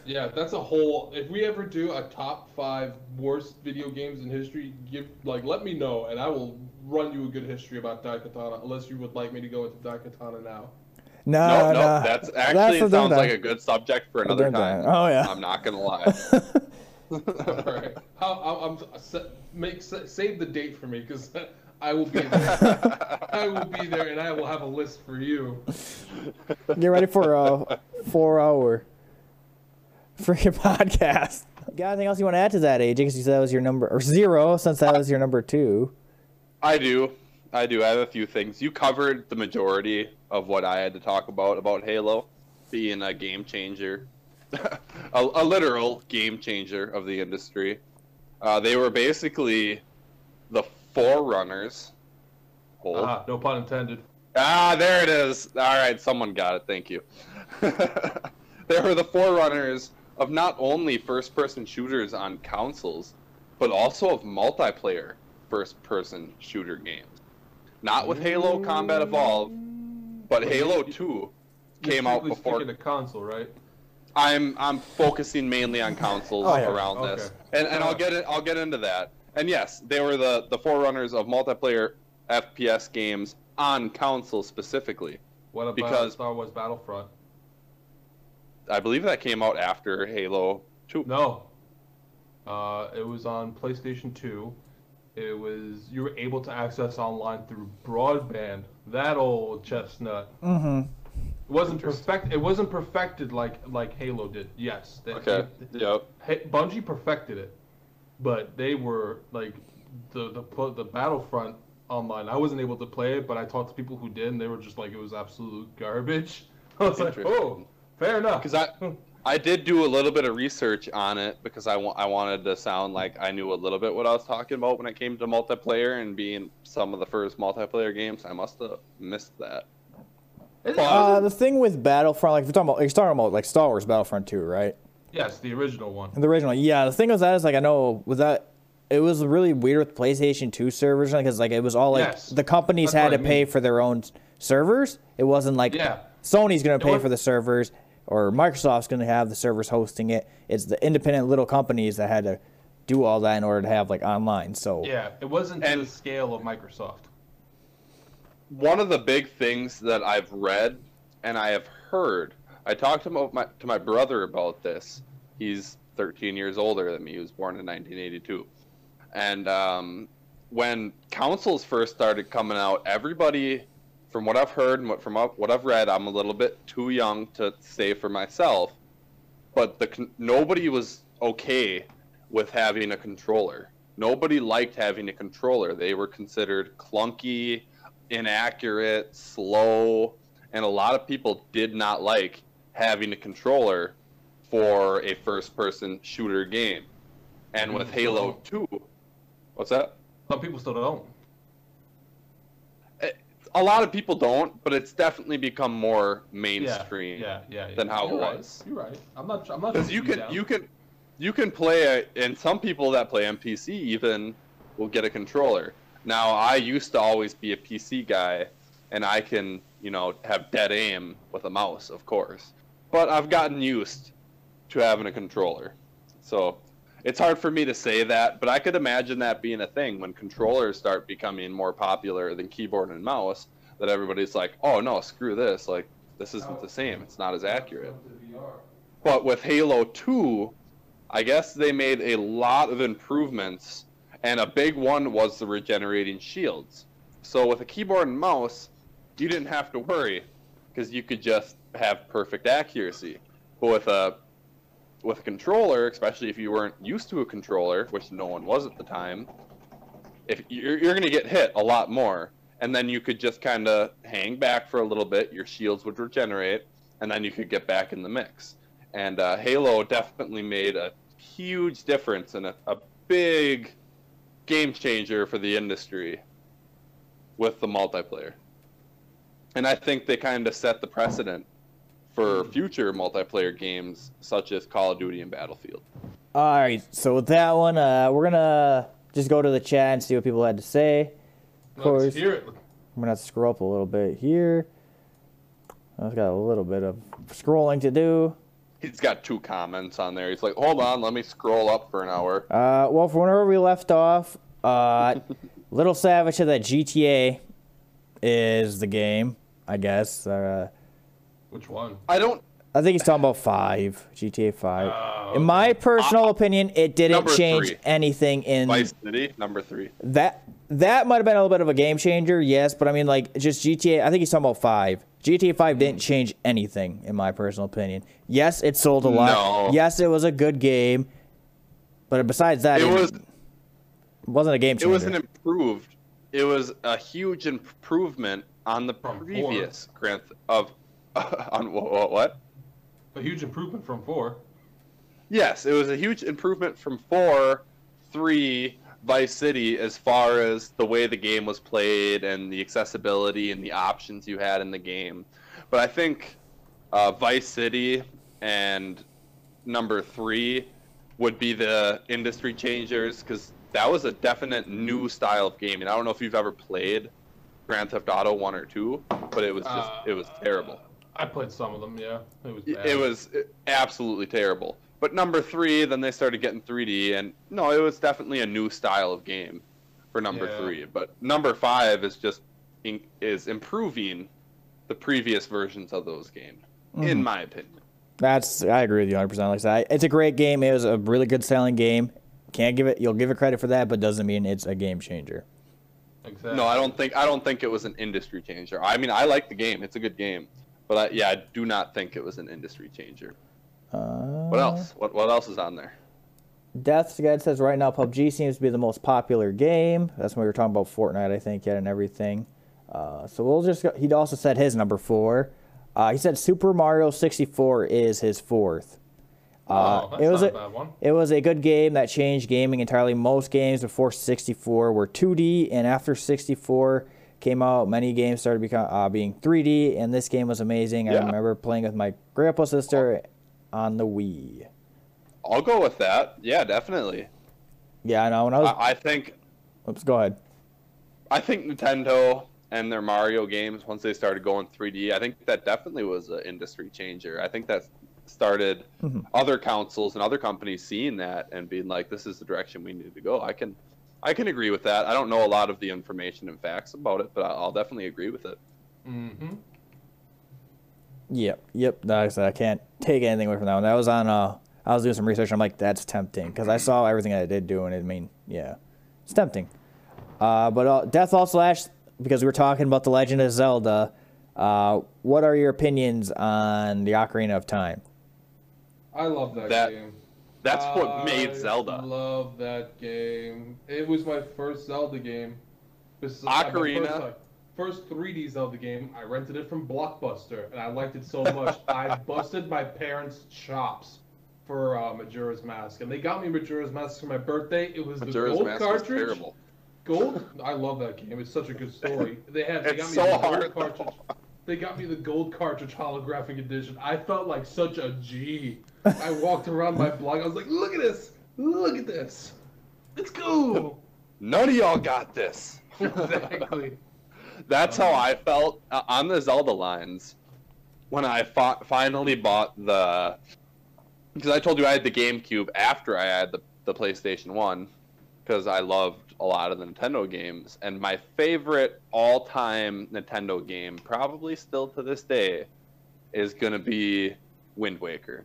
Yeah, that's a whole. If we ever do a top five worst video games in history, give like let me know, and I will run you a good history about Daikatana. Unless you would like me to go into Daikatana now. No, no, no, no, that's actually That's sounds like a good subject for another time. time. Oh, yeah. I'm not gonna lie. Alright. How, I'm, I'm make save the date for me because I will be there. I will be there, and I will have a list for you. Get ready for a four hour freaking podcast. Got anything else you want to add to that, AJ? Because you said that was your number, or zero, since that was your number two. I do. I do. I have a few things. You covered the majority of what I had to talk about about Halo being a game changer, a, a literal game changer of the industry. Uh, they were basically the forerunners. Hold. Ah, no pun intended. Ah, there it is. All right, someone got it. Thank you. they were the forerunners of not only first-person shooters on consoles, but also of multiplayer first-person shooter games. Not with Halo Combat Evolved, but Wait, Halo you- 2 came out before. the console, right? I'm I'm focusing mainly on consoles Oh, yeah. around this, Okay. and and I'll get it. I'll get into that. And yes, they were the the forerunners of multiplayer FPS games on console specifically. What about Because- Star Wars Battlefront? I believe that came out after Halo 2. No. Uh, it was on PlayStation 2. It was you were able to access online through broadband. That old chestnut. Mm-hmm. It wasn't perfect. It wasn't perfected like like Halo did. Yes. They, Okay. they- Yep. Hey, Bungie perfected it, but they were like the the the Battlefront online. I wasn't able to play it, but I talked to people who did, and they were just like it was absolute garbage. I was like, oh, fair enough. Because I I did do a little bit of research on it because I, wa- I wanted to sound like I knew a little bit what I was talking about when it came to multiplayer and being some of the first multiplayer games. I must have missed that. Uh, the thing with Battlefront, like if you're talking about, you're talking about like Star Wars Battlefront 2, right? yes, the original one. The original, yeah. The thing with that is like I know with that, it was really weird with PlayStation 2 servers because like it was all like Yes. the companies That's had to I pay for their own servers. It wasn't like Yeah. Sony's going to pay was- for the servers or Microsoft's going to have the servers hosting it. It's the independent little companies that had to do all that in order to have like online. So Yeah, it wasn't to And- the scale of Microsoft. One of the big things that I've read and I have heard, I talked to my, to my brother about this. He's 13 years older than me. He was born in 1982. And um, when consoles first started coming out, everybody, from what I've heard and what, from what I've read, I'm a little bit too young to say for myself, but the nobody was okay with having a controller. Nobody liked having a controller. They were considered clunky, inaccurate, slow, and a lot of people did not like having a controller for a first-person shooter game. And with Mhm. Halo 2, what's that? Some people still don't. A lot of people don't, but it's definitely become more mainstream. yeah, yeah, yeah. than how it You're right, was. You're right. I'm not. I'm not. Because you can down. you can you can play a, and some people that play on PC even will get a controller. Now I used to always be a PC guy, and I can you know have dead aim with a mouse, of course. But I've gotten used to having a controller, so it's hard for me to say that. But I could imagine that being a thing when controllers start becoming more popular than keyboard and mouse. That everybody's like, oh no, screw this! Like this isn't the same. It's not as accurate. But with Halo 2, I guess they made a lot of improvements, and a big one was the regenerating shields. So with a keyboard and mouse, you didn't have to worry because you could just have perfect accuracy. But with a with a controller, especially if you weren't used to a controller, which no one was at the time, if you're, you're going to get hit a lot more, and then you could just kind of hang back for a little bit. Your shields would regenerate, and then you could get back in the mix. And uh, Halo definitely made a huge difference and a, a big game changer for the industry with the multiplayer. And I think they kind of set the precedent for future multiplayer games such as Call of Duty and Battlefield. All right, so with that one, uh, we're gonna just go to the chat and see what people had to say. Of course, Let's hear it. I'm gonna have to scroll up a little bit here. I've got a little bit of scrolling to do. He's got two comments on there. He's like, hold on, let me scroll up for an hour. Uh, well, from whenever we left off, uh, Little Savage said that GTA is the game. I guess. Uh, Which one? I don't. I think he's talking about five, GTA Five. Oh, in my personal ah, opinion, it didn't change three. anything in Vice City, number three. that. That might have been a little bit of a game changer, yes, but I mean, like, just GTA. I think he's talking about five. GTA Five didn't hmm. change anything, in my personal opinion. Yes, it sold a lot. No. Yes, it was a good game, but besides that, It was. wasn't a game changer. It was an improved. It was a huge improvement on the previous Grand Th- of on what, what? A huge improvement from four. Yes, it was a huge improvement from four, three, Vice City as far as the way the game was played and the accessibility and the options you had in the game. But I think uh, Vice City and number three would be the industry changers because that was a definite new style of gaming. I don't know if you've ever played Grand Theft Auto one or two, but it was just it was terrible. I played some of them. Yeah, it was. Bad. It was uh, absolutely terrible. But number three, then they started getting 3D, and no, it was definitely a new style of game for number Yeah. three. But number five is just in, is improving the previous versions of those games, in my opinion. That's I agree with you 100. percent Like I said, I- it's a great game. It was a really good selling game. Can't give it. You'll give it credit for that, but doesn't mean it's a game changer. Exactly. No, I don't think I don't think it was an industry changer. I mean, I like the game; it's a good game, but I, yeah, I do not think it was an industry changer. Uh, What else? What what else is on there? Death's Guide says right now PUBG seems to be the most popular game. That's when we were talking about Fortnite, I think, yet and everything. Uh, so we'll just. Go, he also said his number four. Uh, he said Super Mario 64 is his fourth. Uh, oh, that's it was not a, a bad one. It was a good game that changed gaming entirely. Most games before 64 were 2D, and after 64 came out, many games started become, uh, being 3D, and this game was amazing. I remember playing with my grandpa's sister on the Wii. I'll go with that. Yeah, definitely. Yeah, I know. When I was, I, I think oops, go ahead. I think Nintendo and their Mario games, once they started going 3D, I think that definitely was an industry changer. I think that started Mhm. other councils and other companies seeing that and being like, "This is the direction we need to go." I can, I can agree with that. I don't know a lot of the information and facts about it, but I- I'll definitely agree with it. Mm-hmm. Yep, yep. Like I said, I can't take anything away from that one. That was on. Uh, I was doing some research. I'm like, that's tempting because I saw everything I did do, and I mean, yeah, it's tempting. Uh, but uh, Death All Slash, because we were talking about the Legend of Zelda. Uh, what are your opinions on the Ocarina of Time? I love that, That- game. That's what made Zelda. I love that game. It was my first Zelda game. This is my Ocarina. First, first 3D Zelda game. I rented it from Blockbuster, and I liked it so much. I busted my parents' chops for uh, Majora's Mask, and they got me Majora's Mask for my birthday. It was Majora's the gold Mask cartridge. terrible. Gold. I love that game. It's such a good story. They had. They It's got me so the gold cartridge. They got me the gold cartridge holographic edition. I felt like such a G. I walked around my blog. I was like, "Look at this! Look at this! Let's go!" None of y'all got this. exactly. That's how I felt uh, on the Zelda lines when I fi- finally bought the. Because I told you I had the GameCube after I had the, the PlayStation 1, because I loved a lot of the Nintendo games. And my favorite all time Nintendo game, probably still to this day, is going to be Wind Waker.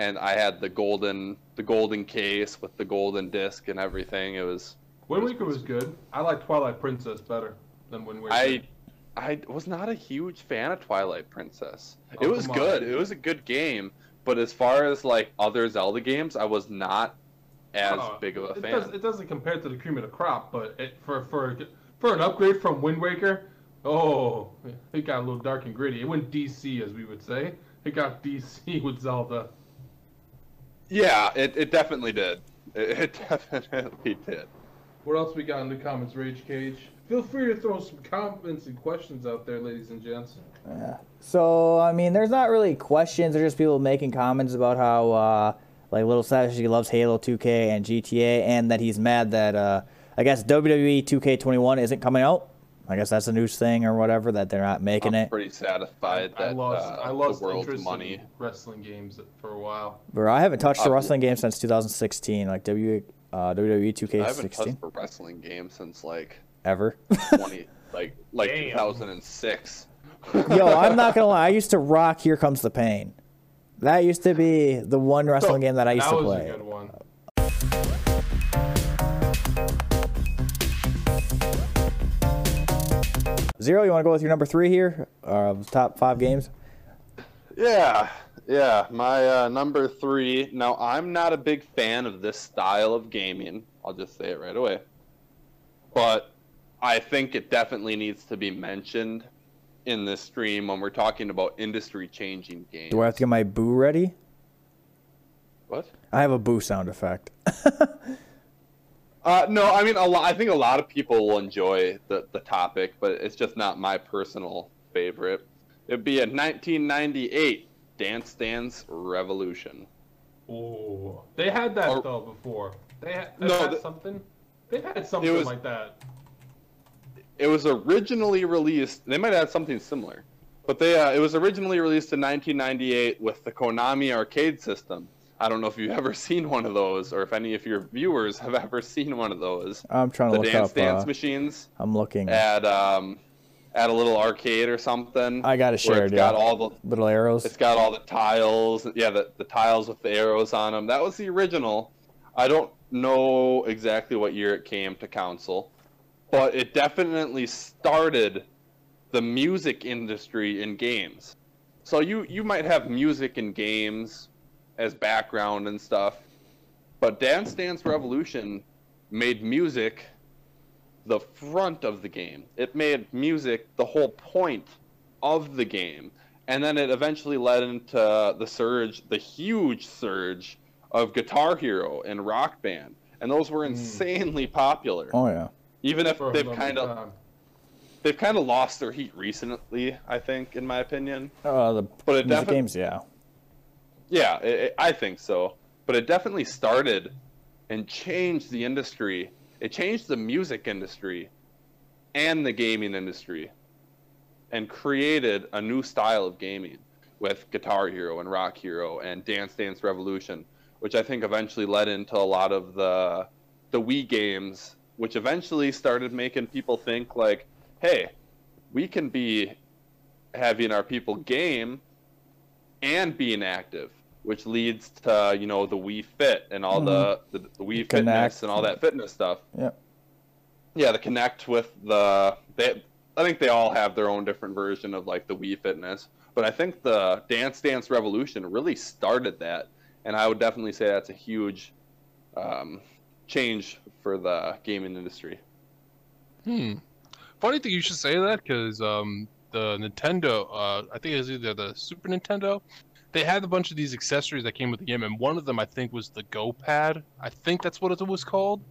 And I had the golden the golden case with the golden disc and everything. It was Wind Waker was good. I like Twilight Princess better than Wind Waker. I I was not a huge fan of Twilight Princess. Oh, it was good. It was a good game, but as far as like other Zelda games, I was not as Oh, big of a it fan. Does, it doesn't compare to the cream of the crop, but it, for for for an upgrade from Wind Waker, oh, it got a little dark and gritty. It went DC, as we would say. It got DC with Zelda. Yeah, it, it definitely did. It, it definitely did. What else we got in the comments, Rage Cage? Feel free to throw some comments and questions out there, ladies and gents. Yeah. So I mean, there's not really questions. There's just people making comments about how uh, like Little Savage he loves Halo 2K and GTA, and that he's mad that uh, I guess WWE 2K21 isn't coming out. I guess that's a news thing or whatever that they're not making I'm it. pretty satisfied that I lost uh, I lost the world's interest money. in wrestling games for a while. Bro, I haven't touched a Uh, wrestling game since 2016, like W uh, WWE I haven't 2K16 touched a wrestling game since like ever. 20, like like Damn. 2006. Yo, I'm not gonna lie. I used to rock Here Comes the Pain. That used to be the one wrestling game that I used that to was play. Zero, you want to go with your number three here? Uh, top five games. Yeah, yeah. My uh, number three. Now, I'm not a big fan of this style of gaming. I'll just say it right away. But I think it definitely needs to be mentioned in this stream when we're talking about industry-changing games. Do I have to get my boo ready? What? I have a boo sound effect. Uh, no, I mean a lot. I think a lot of people will enjoy the the topic, but it's just not my personal favorite. It'd be a 1998 Dance Dance Revolution. Oh, they had that Or- though before. They had, No, had the- something. They had something was- like that. It was originally released. They might have had something similar, but they uh, it was originally released in 1998 with the Konami arcade system. I don't know if you've ever seen one of those, or if any of your viewers have ever seen one of those. I'm trying to The look Dance up. Dance uh, machines I'm looking. at um, at a little arcade or something. I got it shared. It's got all the Little arrows. It's got all the tiles. Yeah, the, the tiles with the arrows on them. That was the original. I don't know exactly what year it came to console, but it definitely started the music industry in games. So you you might have music in games as background and stuff, but Dance Dance Revolution made music the front of the game. It made music the whole point of the game. And then it eventually led into the surge, the huge surge of Guitar Hero and Rock Band. And those were insanely popular. oh yeah. Even if for they've kind of they've kind of lost their heat recently, I think, in my opinion. Uh, the But it music defi- games, yeah. Yeah, it, it- I think so. But it definitely started and changed the industry. It changed the music industry and the gaming industry and created a new style of gaming with Guitar Hero and Rock Hero and Dance Dance Revolution, which I think eventually led into a lot of the the Wii games, which eventually started making people think like, hey, we can be having our people game and being active, which leads to you know the Wii Fit and all the, the the Wii Kinect. Fitness and all that fitness stuff. Yep. Yeah, the Kinect with the they. I think they all have their own different version of like the Wii Fitness, but I think the Dance Dance Revolution really started that, and I would definitely say that's a huge um, change for the gaming industry. Hmm. Funny thing you should say that because um, the Nintendo, uh, I think it was either the Super Nintendo, they had a bunch of these accessories that came with the game, and one of them I think was the Go Pad. I think that's what it was called.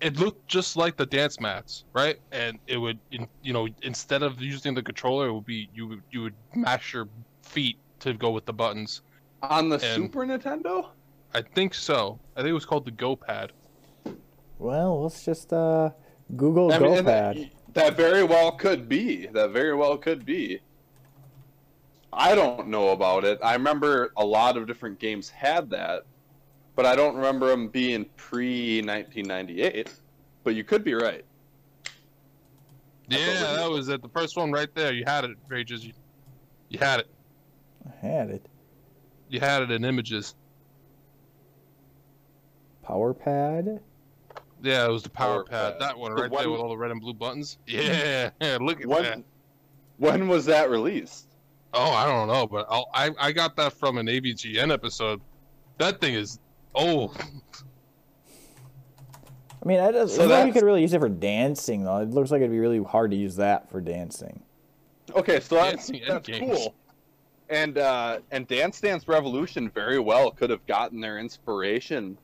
It looked just like the dance mats, right? And it would, in, you know, instead of using the controller, it would be you would you would mash your feet to go with the buttons. On the And- Super Nintendo, I think so. I think it was called the Go Pad. Well, let's just uh, Google I mean, and GoPad. that, that very well could be. That very well could be. I don't know about it. I remember a lot of different games had that, but I don't remember them being pre 1998. But you could be right. Yeah, that was it. The first one right there. You had it, Rages. You, you had it. I had it. You had it in images. Power pad. Yeah, it was the power, Power pad. pad. That one The right there one- with all the red and blue buttons. Yeah, look at that. When when was that released? Oh, I don't know, but I'll, I I got that from an AVGN episode. That thing is old. I mean, I does, So so like you could really use it for dancing though. It looks like it'd be really hard to use that for dancing. Okay, so that's, that's games. cool. And uh, and Dance Dance Revolution very well could have gotten their inspiration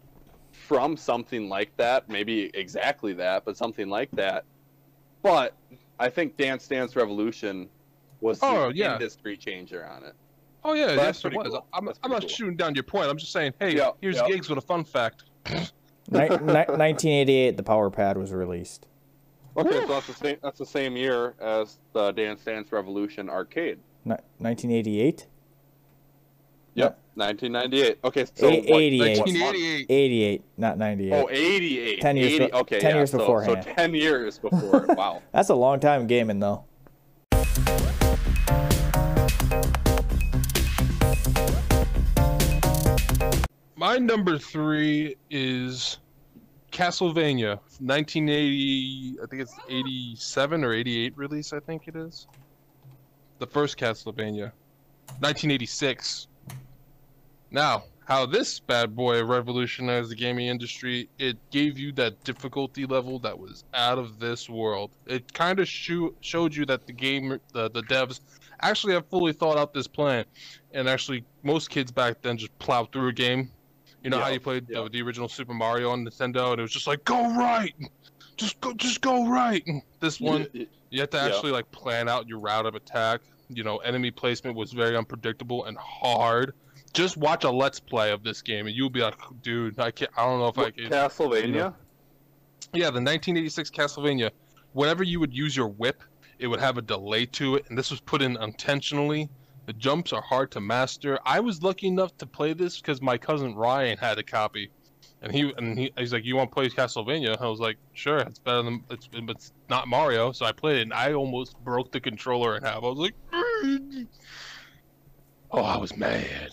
from something like that, maybe exactly that, but something like that. But I think Dance Dance Revolution was the Oh, yeah. industry changer on it. Oh yeah, That's yes, it pretty was. cool. I'm, I'm not cool. shooting down your point. I'm just saying, hey, Yeah, here's yeah. gigs with a fun fact. Ni- ni- 1988, the Power Pad was released. Okay, so that's the same. That's the same year as the Dance Dance Revolution arcade. Ni- 1988. Yep, 1998. Okay, so A- 88. 1988. 88, not 98. Oh, 88. 10 years 80, okay, 10 yeah, years so, beforehand. So 10 years before. wow. That's a long time gaming though. My number three is Castlevania, 1980. I think it's 87 or 88 release. I think it is. The first Castlevania, 1986. Now, how this bad boy revolutionized the gaming industry, it gave you that difficulty level that was out of this world. It kind of sho- showed you that the game, the, the devs, actually have fully thought out this plan. And actually, most kids back then just plowed through a game. You know how you played yeah. the, the original Super Mario on Nintendo, and it was just like, go right, just go, just go right. This one, you have to Yeah. actually like plan out your route of attack. You know, enemy placement was very unpredictable and hard. Just watch a let's play of this game, and you'll be like, dude, I can't. I don't know if I can. Castlevania? Yeah, the 1986 Castlevania. Whenever you would use your whip, it would have a delay to it, and this was put in intentionally. The jumps are hard to master. I was lucky enough to play this because my cousin Ryan had a copy, and he and he, he's like, "You want to play Castlevania?" I was like, "Sure, it's better than it's, it's not Mario." So I played it, and I almost broke the controller in half. I was like, "Oh, I was mad."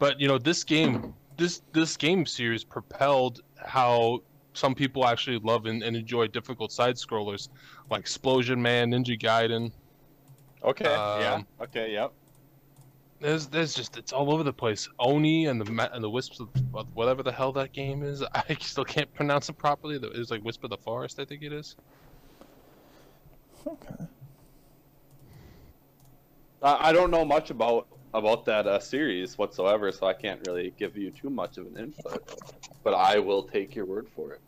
But you know, this game, this this game series propelled how some people actually love and, and enjoy difficult side scrollers like Explosion Man, Ninja Gaiden. Okay, yeah. Um, Okay, yep. There's there's just it's all over the place. Oni and the and the Wisps of of whatever the hell that game is. I still can't pronounce it properly. It was like Wisp of the Forest, I think it is. Okay. I I don't know much about about that uh, series whatsoever, so I can't really give you too much of an input. But I will take your word for it,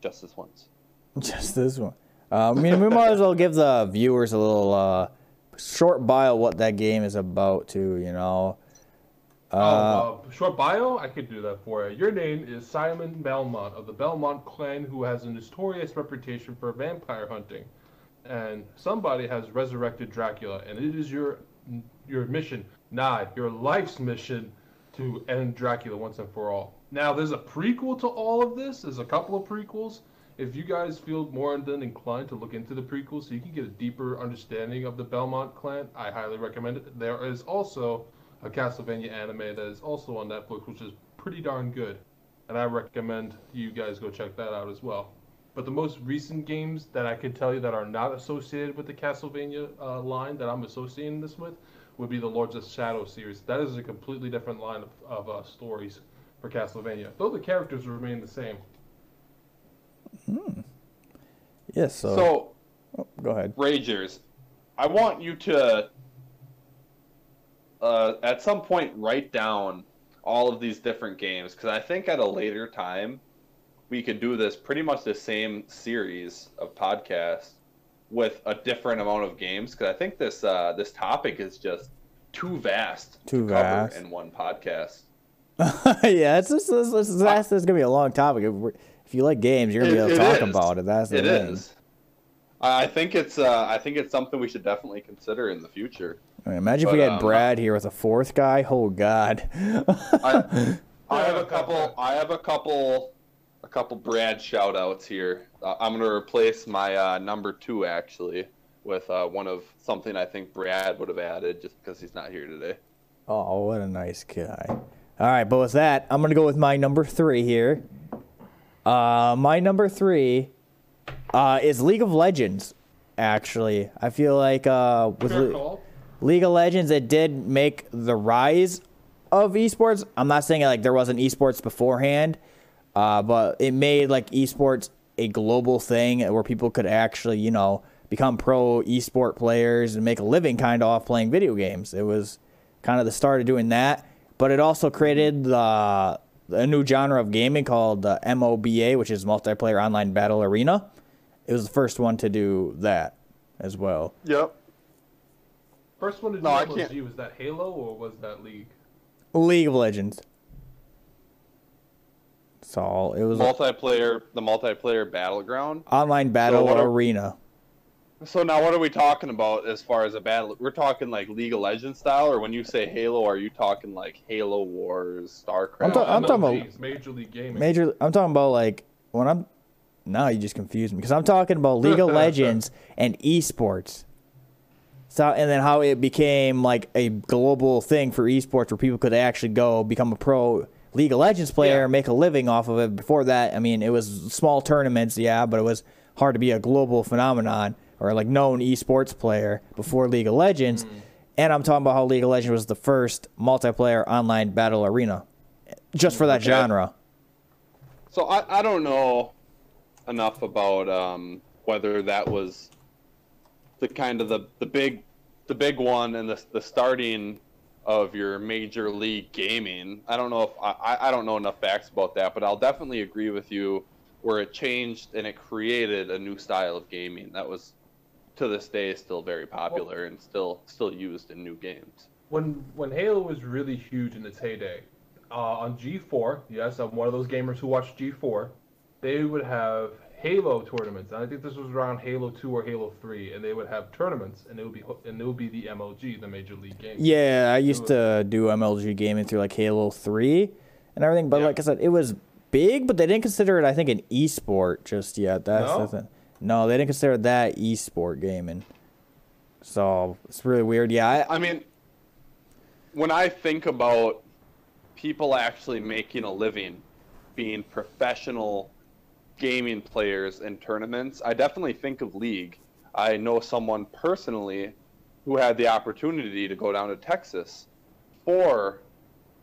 just this once. Just this one. Uh, I mean, we might as well give the viewers a little uh, short bio what that game is about, too. You know. Uh, Oh, uh, short bio? I could do that for you. Your name is Simon Belmont of the Belmont clan, who has a notorious reputation for vampire hunting. And somebody has resurrected Dracula, and it is your your mission, not your life's mission, to end Dracula once and for all. Now, there's a prequel to all of this. There's a couple of prequels. If you guys feel more than inclined to look into the prequels so you can get a deeper understanding of the Belmont clan, I highly recommend it. There is also a Castlevania anime that is also on Netflix, which is pretty darn good. And I recommend you guys go check that out as well. But the most recent games that I can tell you that are not associated with the Castlevania uh, line that I'm associating this with would be the Lords of Shadow series. That is a completely different line of, of uh, stories for Castlevania, though the characters remain the same. Yes. So, So, oh, go ahead. Ragers, I want you to, uh, at some point, write down all of these different games because I think at a later time we could do this pretty much the same series of podcasts with a different amount of games because I think this uh, this topic is just too vast Too to cover vast. in one podcast. yeah, it's just it's, it's, that's, that's gonna be a long topic. If, you like games, you're gonna be able to talk is. about it. That's the It thing. is. I think it's uh, I think it's something we should definitely consider in the future. I mean, imagine if we had um, Brad here with a fourth guy. Oh God. I, I have a couple. I have a couple. A couple Brad shout outs here. Uh, I'm gonna replace my uh, number two actually with uh, one of something I think Brad would have added just because he's not here today. Oh, what a nice guy. All right, but with that, I'm gonna go with my number three here. Uh, my number three uh, is League of Legends. Actually, I feel like uh, with Le- League of Legends, it did make the rise of esports. I'm not saying like there wasn't esports beforehand, Uh, but it made like esports a global thing where people could actually, you know, become pro esport players and make a living kind of off playing video games. It was kind of the start of doing that, but it also created the a new genre of gaming called uh, MOBA, which is multiplayer online battle arena. It was the first one to do that as well. Yep. First one to do No, I MLG, can't- was that Halo or was that League? League of Legends. So it was an Multiplayer, the multiplayer battleground. online battle what are- arena. So now, what are we talking about as far as a battle? We're talking like League of Legends style, or when you say Halo, are you talking like Halo Wars, StarCraft? I'm ta- I'm talking about- MLG, it's Major League Gaming. Major. I'm talking about like when I'm. Now you just confused me because I'm talking about League of Legends and esports. So and then how it became like a global thing for esports where people could actually go become a pro League of Legends player, Yeah. make a living off of it. Before that, I mean, it was small tournaments, yeah, but it was hard to be a global phenomenon or like known esports player before League of Legends. And I'm talking about how League of Legends was the first multiplayer online battle arena, just for that Okay. genre. So I, I don't know enough about um, whether that was the kind of the, the big the big one and the the starting of your major league gaming. I don't know if I- I don't know enough facts about that, but I'll definitely agree with you where it changed and it created a new style of gaming that was to this day is still very popular and still still used in new games. when when Halo was really huge in its heyday, uh, on G4, yes, I'm one of those gamers who watched G4. They would have Halo tournaments, and I think this was around Halo 2 or Halo 3, and they would have tournaments, and it would be and it would be the MLG, the Major League Game. Yeah, I used to do MLG gaming through like Halo 3 and everything, but Yeah. like I said, it was big, but they didn't consider it, I think, an esport just yet. That's No? the thing. No, they didn't consider that esport gaming. So it's really weird. Yeah, I, I mean, when I think about people actually making a living being professional gaming players in tournaments, I definitely think of League. I know someone personally who had the opportunity to go down to Texas for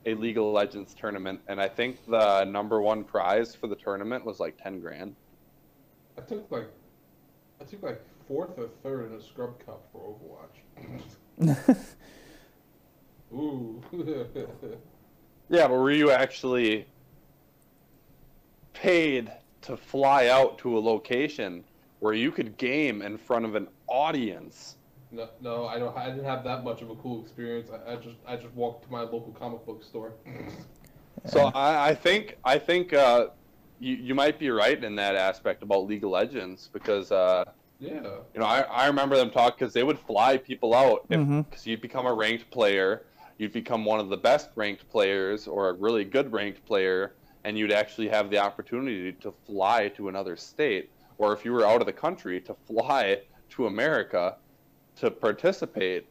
a League of Legends tournament, and I think the number one prize for the tournament was like 10 grand. I took like I took like fourth or third in a scrub cup for Overwatch. Ooh. Yeah, but were you actually paid to fly out to a location where you could game in front of an audience? no, no, I don't. I didn't have that much of a cool experience. I, I just I just walked to my local comic book store. So I, I think I think uh, you you might be right in that aspect about League of Legends because uh, Yeah. you know I, I remember them talk because they would fly people out because Mhm. you'd become a ranked player, you'd become one of the best ranked players or a really good ranked player, and you'd actually have the opportunity to fly to another state, or if you were out of the country, to fly to America to participate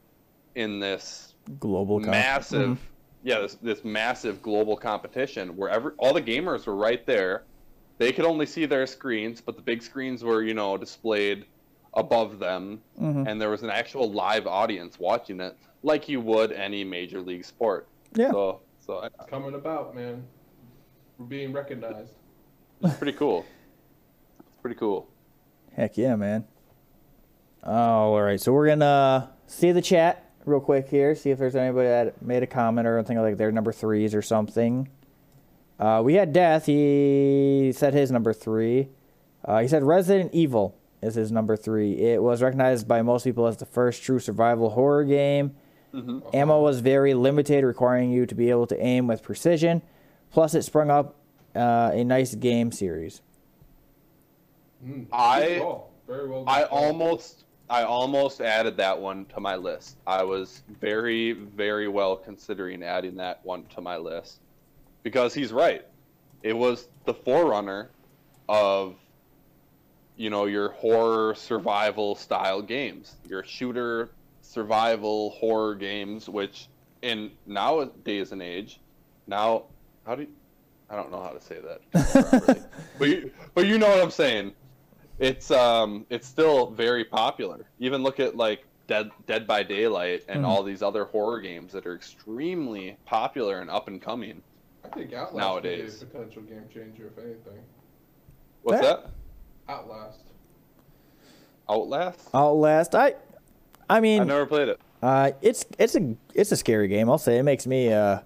in this global comp- massive Mhm. yeah this, this massive global competition where every, all the gamers were right there they could only see their screens but the big screens were you know displayed above them Mhm. and there was an actual live audience watching it like you would any major league sport Yeah. so so I- It's coming about, man. We're being recognized. it's pretty cool it's pretty cool Heck yeah, man. Oh, all right. So we're gonna see the chat real quick here. See if there's anybody that made a comment or anything like their number threes or something. Uh, we had Death. He said his number three. Uh, he said Resident Evil is his number three. It was recognized by most people as the first true survival horror game. Ammo was very limited, requiring you to be able to aim with precision. Plus, it sprung up uh, a nice game series. Mm, I- good very well. I almost I almost added that one to my list. I was very very well considering adding that one to my list because he's right. It was the forerunner of you know your horror survival style games, your shooter survival horror games which in nowadays and age now how do you, I don't know how to say that but you, but you know what I'm saying it's um it's still very popular. Even look at like Dead Dead by Daylight and Mhm. all these other horror games that are extremely popular and up and coming. I think Outlast Nowadays. would be a potential game changer, if anything. What's That- that? Outlast. Outlast? Outlast. I, I mean, I've never played it. Uh, it's it's a it's a scary game. I'll say it makes me. Uh,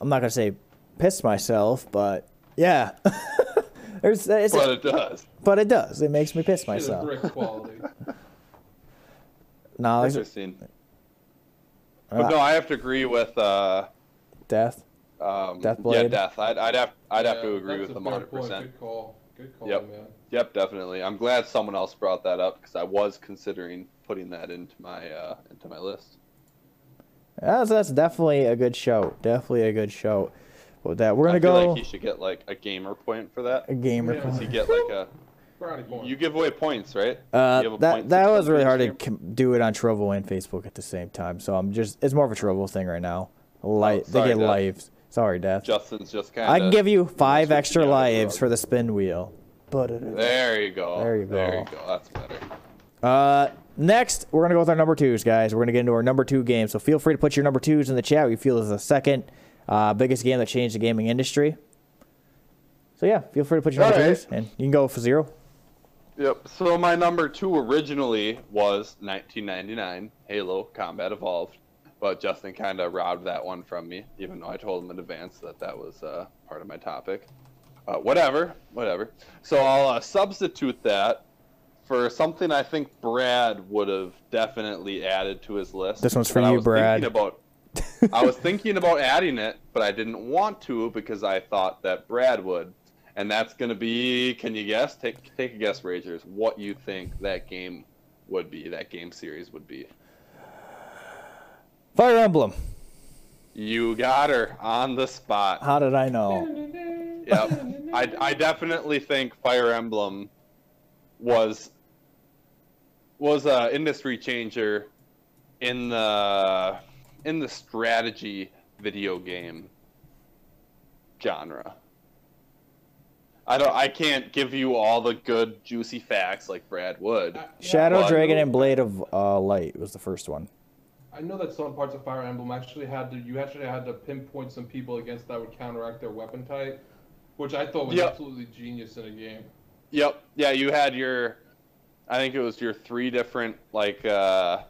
I'm not gonna say piss myself, but yeah, There's, it's, But it does. but it does. It makes me piss Shit myself. brick quality. No, it's Interesting. But no, I have to agree with uh, death. Um, yeah, death. I'd, I'd have I'd have to agree with a them 100. percent Good call. Good call, Yep. man. Yep, definitely. I'm glad someone else brought that up because I was considering putting that into my uh, into my list. That's that's definitely a good show. Definitely a good show. With that, we're gonna I feel go like he should get like a gamer point for that. a gamer. Yeah. Does he get like a? You give away points, right? Uh, You have a that point that was really hard to game? com- do it on Trovo and Facebook at the same time. So I'm just it's more of a Trovo thing right now. Light, they Oh, sorry, get Death. lives. Sorry, Death. Justin's just kind of. I can give you five extra lives for the spin wheel. But There you go. There you go. There you go. go. That's better. uh, next we're gonna go with our number twos, guys. We're gonna get into our number two game. So feel free to put your number twos in the chat. We feel is the second uh, biggest game that changed the gaming industry. So yeah, feel free to put your number Alright. twos, and you can go for zero. Yep. So my number two originally was 1999 Halo Combat Evolved, but Justin kind of robbed that one from me, even though I told him in advance that that was uh, part of my topic. Uh, whatever, whatever. So I'll uh, substitute that for something I think Brad would have definitely added to his list. This one's for you, was Brad. Thinking about, I was thinking about adding it, but I didn't want to because I thought that Brad would. And that's gonna be. Can you guess? Take take a guess, Ragers. What you think that game would be? That game series would be. Fire Emblem. You got her on the spot. How did I know? Yep. I, I definitely think Fire Emblem was was a industry changer in the in the strategy video game genre. I don't I can't give you all the good juicy facts like Brad would. Shadow But- Dragon and Blade of uh, Light was the first one. I know that some parts of Fire Emblem actually had to you actually had to pinpoint some people against that would counteract their weapon type, which I thought was Yep. absolutely genius in a game. Yep. Yeah, you had your I think it was your three different like uh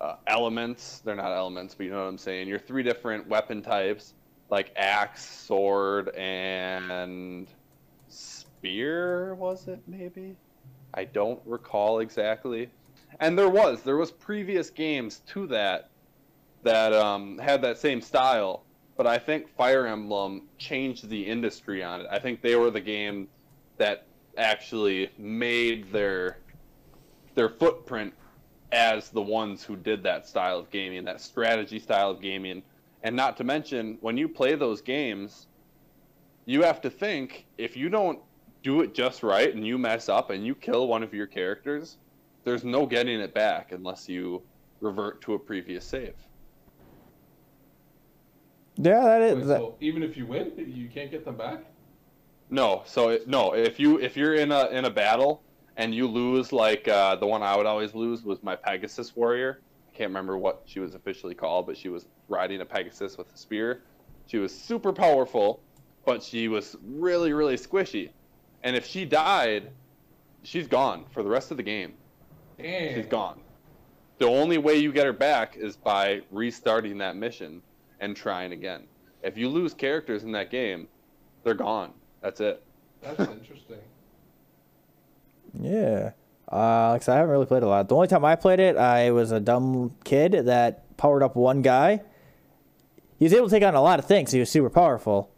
uh, elements. They're not elements, but you know what I'm saying. Your three different weapon types, like axe, sword, and spear. Was it maybe? I don't recall exactly. And there was there was previous games to that that um, had that same style, but I think Fire Emblem changed the industry on it. I think they were the game that actually made their their footprint as the ones who did that style of gaming, that strategy style of gaming. And not to mention, when you play those games, you have to think if you don't do it just right and you mess up and you kill one of your characters, there's no getting it back unless you revert to a previous save. Yeah, that is. Wait. That, so even if you win, you can't get them back. No, so it, no, if you if you're in a in a battle and you lose, like uh, the one I would always lose was my Pegasus warrior. I can't remember what she was officially called, but she was riding a Pegasus with a spear. She was super powerful, but she was really really squishy. And if she died, she's gone for the rest of the game. Damn. She's gone. The only way you get her back is by restarting that mission and trying again. If you lose characters in that game, they're gone. That's it. That's interesting. yeah. Uh, like I said, I haven't really played a lot. The only time I played it, I was a dumb kid that powered up one guy. He was able to take on a lot of things. He was super powerful.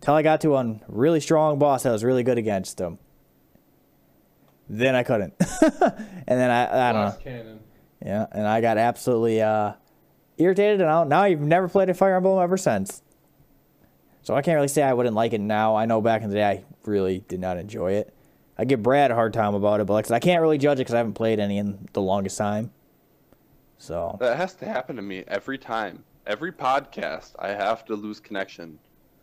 Till I got to one really strong boss that was really good against him. Then I couldn't. and then I, I don't know. Cannon. Yeah, and I got absolutely uh, irritated, and now, now I've never played a Fire Emblem ever since. So I can't really say I wouldn't like it now. I know back in the day I really did not enjoy it. I give Brad a hard time about it, but like I, said, I can't really judge it because I haven't played any in the longest time. So That has to happen to me every time. Every podcast, I have to lose connection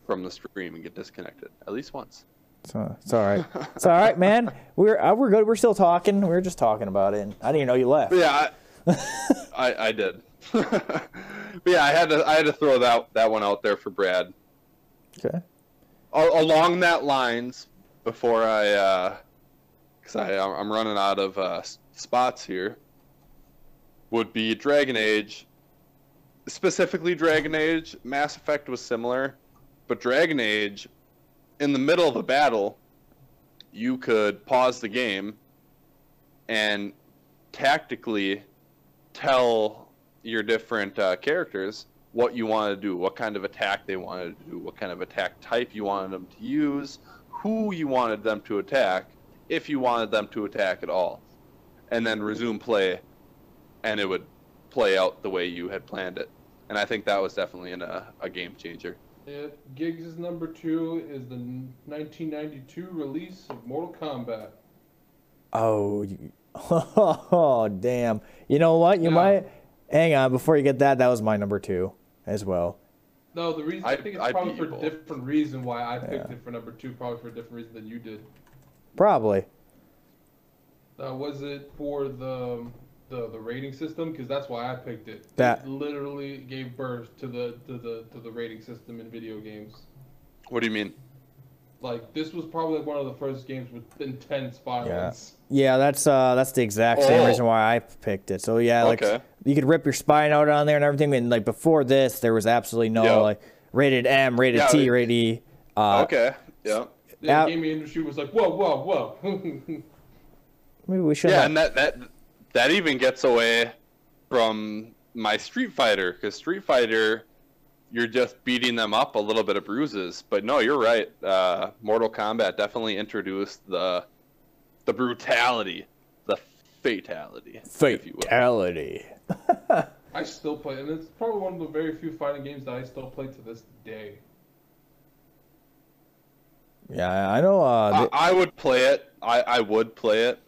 from the stream and get disconnected at least once. It's, uh, it's all right. it's all right, man. We're uh, we're good. We're still talking. We were just talking about it. And I didn't even know you left. Yeah, I, I, I did. but yeah, I had to I had to throw that that one out there for Brad. Okay. Along that lines, before I, because I I'm running out of uh, spots here, would be Dragon Age. Specifically, Dragon Age. Mass Effect was similar, but Dragon Age, in the middle of a battle, you could pause the game and tactically tell your different uh, characters what you want to do, what kind of attack they wanted to do, what kind of attack type you wanted them to use, who you wanted them to attack, if you wanted them to attack at all, and then resume play, and it would play out the way you had planned it. And I think that was definitely an, uh, a game changer. Yeah, Giggs' number two is the 1992 release of Mortal Kombat. Oh, you, oh, damn. You know what? You Yeah. might hang on before you get that. That was my number two as well. No, the reason I, I- think it's I probably for a different reason why I picked it for number two, probably for a different reason than you did. Probably. Uh, was it for the the, the rating system? Because that's why I picked it. That- it literally gave birth to the to the to the rating system in video games. What do you mean? Like this was probably like one of the first games with intense violence. Yeah, yeah that's uh that's the exact same Oh. reason why I picked it. So yeah, like Okay. you could rip your spine out on there and everything. And like before this, there was absolutely no Yeah. like rated M, rated Yeah, T, it- rated E. Uh, okay. Yeah. The Yeah. gaming industry was like, whoa, whoa, whoa. Maybe we should. Yeah, have- and that that that even gets away from my Street Fighter because Street Fighter, you're just beating them up a little bit of bruises. But no, you're right. Uh, Mortal Kombat definitely introduced the the brutality, the fatality, if you will. fatality. I still play, and it's probably one of the very few fighting games that I still play to this day. Yeah, I know. Uh, I, I would play it. I, I would play it.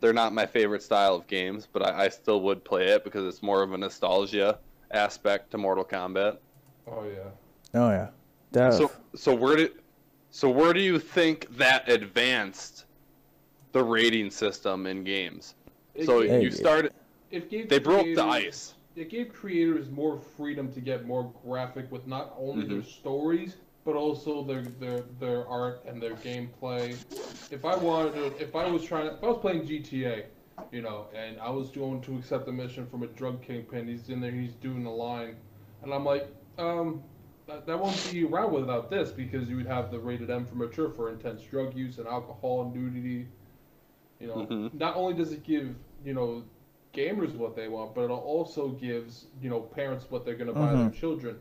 They're not my favorite style of games, but I, I still would play it because it's more of a nostalgia aspect to Mortal Kombat. Oh yeah. oh yeah. Def. So so where did so where do you think that advanced the rating system in games? It So gave- you started it gave they broke the ice. It gave creators more freedom to get more graphic with not only their mm-hmm. stories but also their their their art and their gameplay. If I wanted to, if I was trying, to, if I was playing GTA, you know, and I was going to accept a mission from a drug kingpin, he's in there, he's doing a line, and I'm like, um, that, that won't be around without this because you would have the rated M for mature for intense drug use and alcohol and nudity. You know, Mhm. not only does it give you know gamers what they want, but it also gives you know parents what they're gonna buy their children.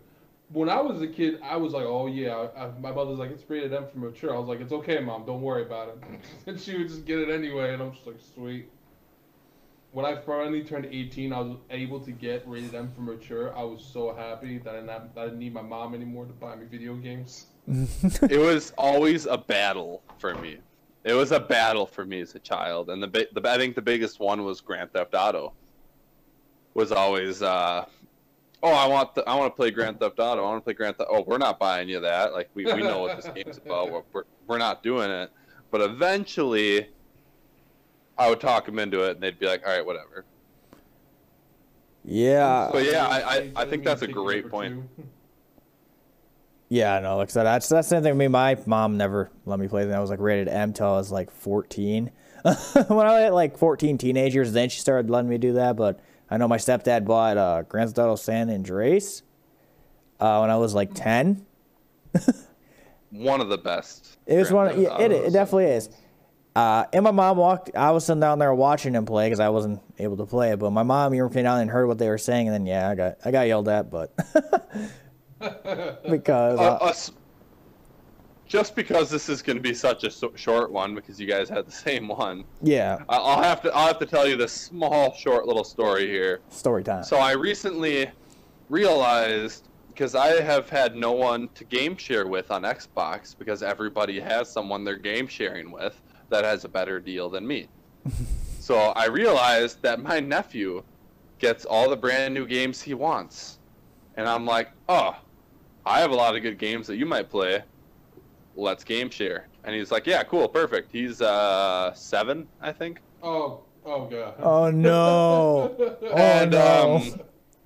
When I was a kid, I was like, "Oh yeah." I, my mother's like, "It's rated M for mature." I was like, "It's okay, mom. Don't worry about it." and she would just get it anyway, and I'm just like, "Sweet." When I finally turned 18, I was able to get rated M for mature. I was so happy that I, not, I didn't need my mom anymore to buy me video games. it was always a battle for me. It was a battle for me as a child, and the, the I think the biggest one was Grand Theft Auto. Was always, uh, oh, I want the, I want to play Grand Theft Auto. I want to play Grand Theft. Oh, we're not buying you that. Like we, we know what this game's about. We're, we're we're not doing it. But eventually, I would talk them into it, and they'd be like, all right, whatever. yeah. But yeah, I- I- I think that's a to take you great point. two. Yeah, no, like I said, that's that's the same thing with me. My mom never let me play them. I was like rated M till I was like 14. when I was like 14 teenagers, then she started letting me do that. But I know my stepdad bought uh, Grand Theft Auto San Andreas uh, when I was like 10. One of the best. It was one. Yeah, it, it definitely is. Uh, and my mom walked. I was sitting down there watching him play because I wasn't able to play it. But my mom, you came down and heard what they were saying, and then yeah, I got I got yelled at, but because Uh, just because this is going to be such a so- short one because you guys had the same one, yeah, I- I'll have to I'll have to tell you this small, short little story here. story time. So I recently realized because I have had no one to game share with on Xbox because everybody has someone they're game sharing with that has a better deal than me. so I realized that my nephew gets all the brand new games he wants. And I'm like, "Oh, I have a lot of good games that you might play. Let's game share." And he's like, "Yeah, cool, perfect." He's uh 7, I think. Oh, oh god. oh no! Oh and no!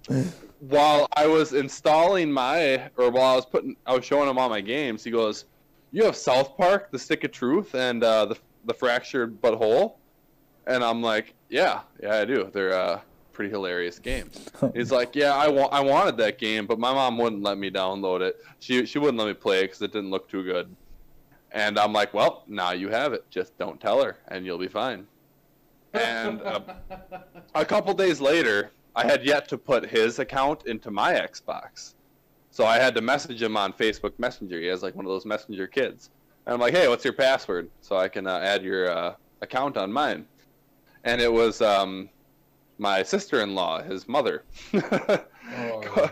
um, while I was installing my, or while I was putting, I was showing him all my games. He goes, "You have South Park, The Stick of Truth, and uh, the the Fractured But Whole," and I'm like, "Yeah, yeah, I do. They're uh, pretty hilarious games." He's like, "Yeah, I want, I wanted that game, but my mom wouldn't let me download it. She she wouldn't let me play it because it didn't look too good." And I'm like, "Well, now you have it. Just don't tell her, and you'll be fine." And uh, a couple days later, I had yet to put his account into my Xbox. So I had to message him on Facebook Messenger. He has like one of those messenger kids. And I'm like, hey, what's your password? So I can uh, add your uh, account on mine. And it was um, my sister in law, his mother. Oh,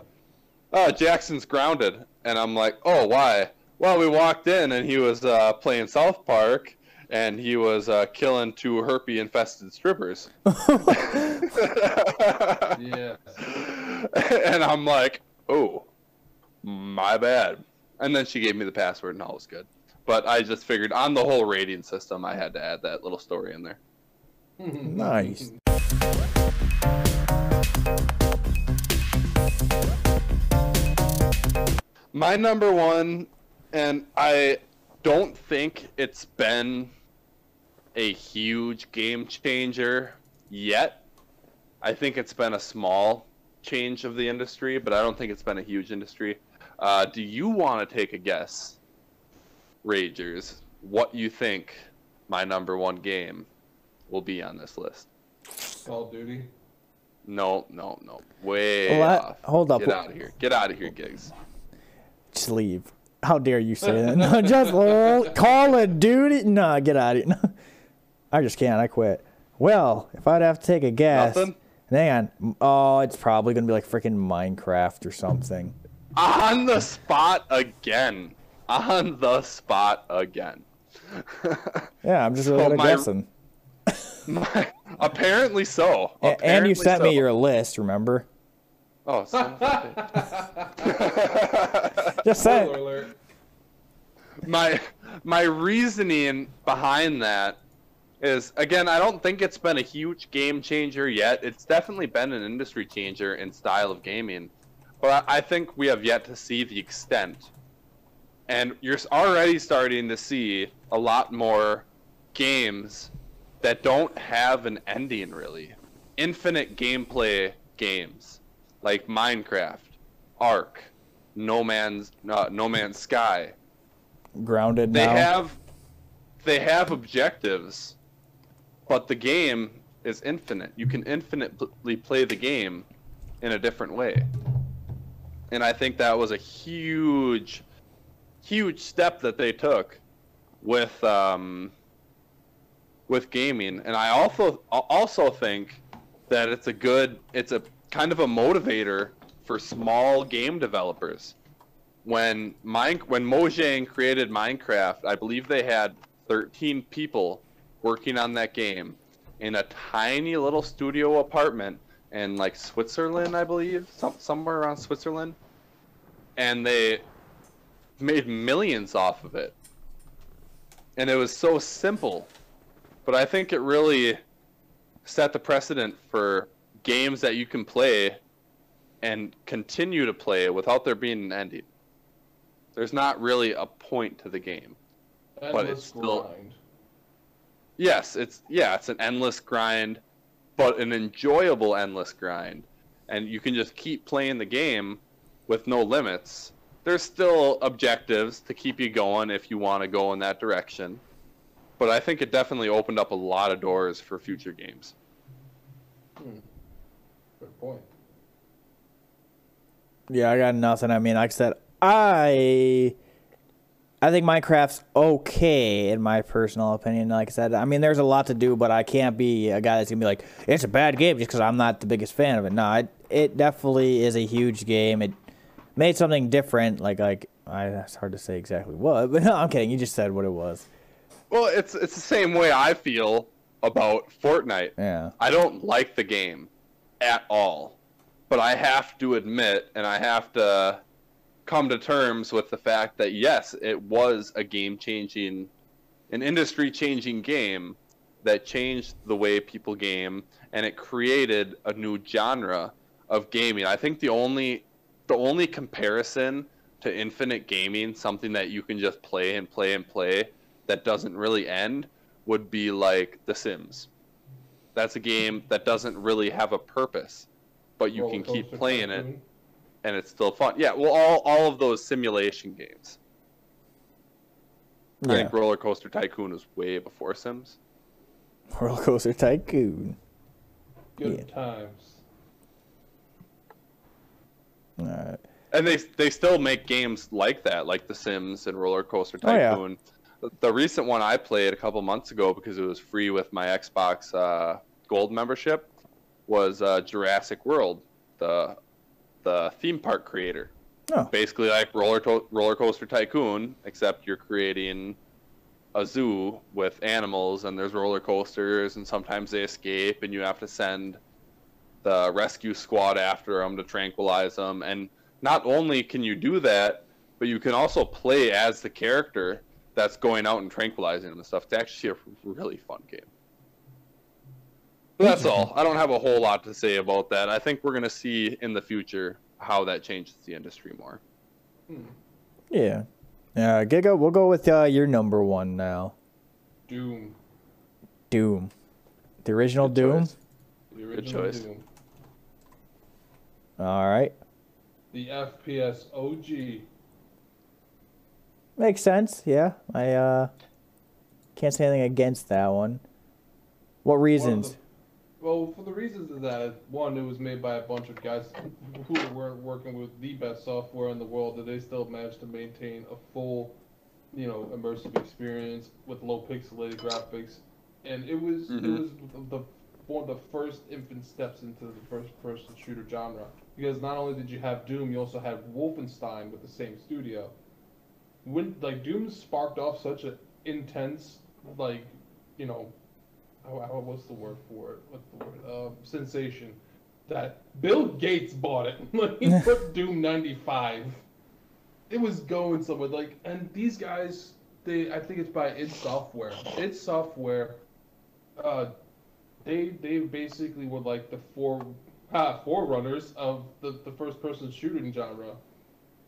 oh, Jackson's grounded. And I'm like, oh, why? Well, we walked in and he was uh, playing South Park and he was uh, killing two herpy infested strippers. yes. and I'm like, oh, my bad. And then she gave me the password and all was good. But I just figured on the whole rating system, I had to add that little story in there. Nice. My number one, and I don't think it's been a huge game changer yet. I think it's been a small change of the industry, but I don't think it's been a huge industry. Uh, do you want to take a guess, Ragers, what you think my number one game will be on this list? Call of Duty. No, no, no. Way What? off. Hold up. Get out of here. Get out of here, gigs. Just leave. How dare you say that? No, just oh, Call of Duty. No, get out of here. No. I just can't. I quit. Well, if I'd have to take a guess, Nothing? hang on. Oh, it's probably gonna be like freaking Minecraft or something. On the spot again. On the spot again. Yeah, I'm just really So my- guessing. My- apparently so. A- and you Apparently sent me your list. Remember? Oh, son of a. Just saying. Alert. my my reasoning behind that is again I don't think it's been a huge game changer yet. It's definitely been an industry changer in style of gaming, but I I think we have yet to see the extent. And you're already starting to see a lot more games that don't have an ending really. Infinite gameplay games like Minecraft, Ark, No Man's uh, No Man's Sky, Grounded they now. have they have objectives, but the game is infinite. You can infinitely play the game in a different way. And I think that was a huge huge step that they took with um with gaming. And I also also think that it's a good it's a kind of a motivator for small game developers. When mine when Mojang created Minecraft, I believe they had 13 people working on that game in a tiny little studio apartment in like Switzerland, I believe, some, somewhere around Switzerland, and they made millions off of it. And it was so simple, but I think it really set the precedent for games that you can play and continue to play without there being an ending. There's not really a point to the game. But it's still- grind. Yes, it's yeah, it's an endless grind, but an enjoyable endless grind. And you can just keep playing the game with no limits. There's still objectives to keep you going if you want to go in that direction. But I think it definitely opened up a lot of doors for future games. Hmm. Good point. Yeah, I got nothing. I mean, like I said, I I think Minecraft's okay in my personal opinion. Like I said, I mean, there's a lot to do, but I can't be a guy that's gonna be like, it's a bad game just because I'm not the biggest fan of it. No, it, it definitely is a huge game. It made something different. Like like I, it's hard to say exactly what, but no, I'm kidding. You just said what it was. Well, it's it's the same way I feel about Fortnite. Yeah. I don't like the game at all. But I have to admit and I have to come to terms with the fact that yes, it was a game changing an industry changing game that changed the way people game and it created a new genre of gaming. I think the only the only comparison to infinite gaming, something that you can just play and play and play that doesn't really end, would be like The Sims. That's a game that doesn't really have a purpose, but you can keep Coaster playing it and it's still fun. Yeah, well, all all of those simulation games. I think Roller Coaster Tycoon was way before Sims. Roller Coaster Tycoon. Good Yeah. times. All right. And they they still make games like that, like The Sims and Roller Coaster Oh, yeah. The recent one I played a couple months ago because it was free with my Xbox uh, Gold membership was uh, Jurassic World, the the theme park creator. Oh. Basically like Roller to- Roller Coaster Tycoon, except you're creating a zoo with animals and there's roller coasters and sometimes they escape and you have to send the rescue squad after them to tranquilize them and not only can you do that but you can also play as the character that's going out and tranquilizing them and stuff it's actually a really fun game but that's all i don't have a whole lot to say about that i think we're going to see in the future how that changes the industry more Yeah. Yeah, Giga, we'll go with uh, your number one now. Doom. Doom. The original Good Doom. choice. The original choice. Doom. All right. The FPS OG. Makes sense. Yeah. I uh can't say anything against that one. What One reasons? the- well, for the reasons of that, one, it was made by a bunch of guys who weren't working with the best software in the world, that they still managed to maintain a full, you know, immersive experience with low pixelated graphics, and it was it Mhm. was the one of the first infant steps into the first-person shooter genre. Because not only did you have Doom, you also had Wolfenstein with the same studio. When like Doom sparked off such an intense, like, you know, oh, oh, what's the word for it? What's the word? Um, sensation. That Bill Gates bought it. Like he put Doom ninety five. It was going somewhere. Like, and these guys, they I think it's by id Software. id Software, uh, they they basically were like the four ah, forerunners of the the first person shooting genre.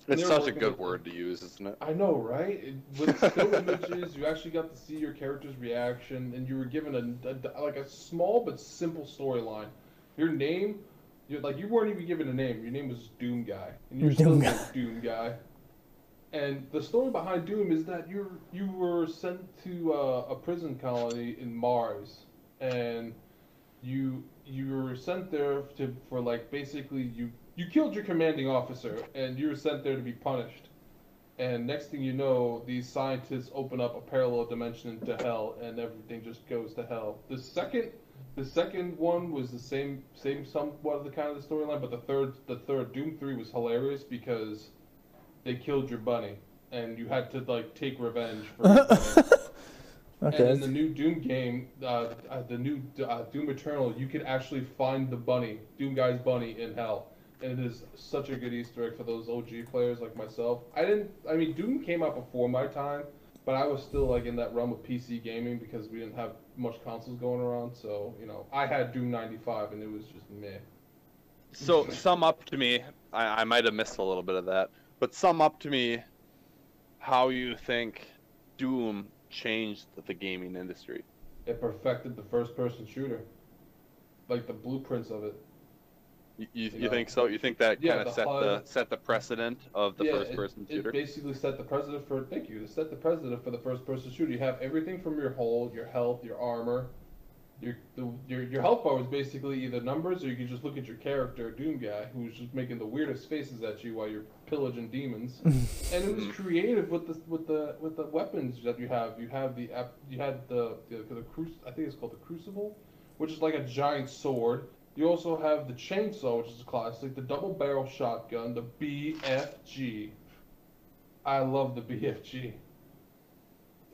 It's such a good word to use isn't it I know, right? It, with still images, you actually got to see your character's reaction, and you were given a, a- like a small but simple storyline. Your name, you like you weren't even given a name. Your name was Doom Guy, and you're still Doom named Guy. Doom Guy. And the story behind Doom is that you you were sent to uh, a prison colony in Mars, and you you were sent there to for like basically you you killed your commanding officer, and you were sent there to be punished. And next thing you know, these scientists open up a parallel dimension to hell, and everything just goes to hell. The second, the second one was the same, same somewhat of the kind of the storyline, but the third, the third Doom Three was hilarious because they killed your bunny, and you had to like take revenge for. Bunny. And in the new Doom game, uh, uh, the new uh, Doom Eternal, you can actually find the bunny, Doom Guy's bunny, in hell, it is such a good Easter egg for those OG players like myself. I didn't, I mean, Doom came out before my time, but I was still like in that realm of PC gaming because we didn't have much consoles going around. So you know, I had Doom '95, and it was just meh. So sum up to me. I, I might have missed a little bit of that, but sum up to me how you think Doom changed the gaming industry. It perfected the first-person shooter, like the blueprints of it. You, you, You you know, think so? You think that yeah, kind of set the set the precedent of the Yeah, first it- person it, shooter? basically set the precedent for thank you. It set the precedent for the first person shooter. You have everything from your hull, your health, your armor. Your the, your your health bar was basically either numbers or you could just look at your character, Doom guy, who's just making the weirdest faces at you while you're pillaging demons. and it was creative with the with the with the weapons that you have. You have the you had the the, the cru- I think it's called the crucible, which is like a giant sword. You also have the chainsaw, which is a classic, the double barrel shotgun, the BFG. I love the BFG.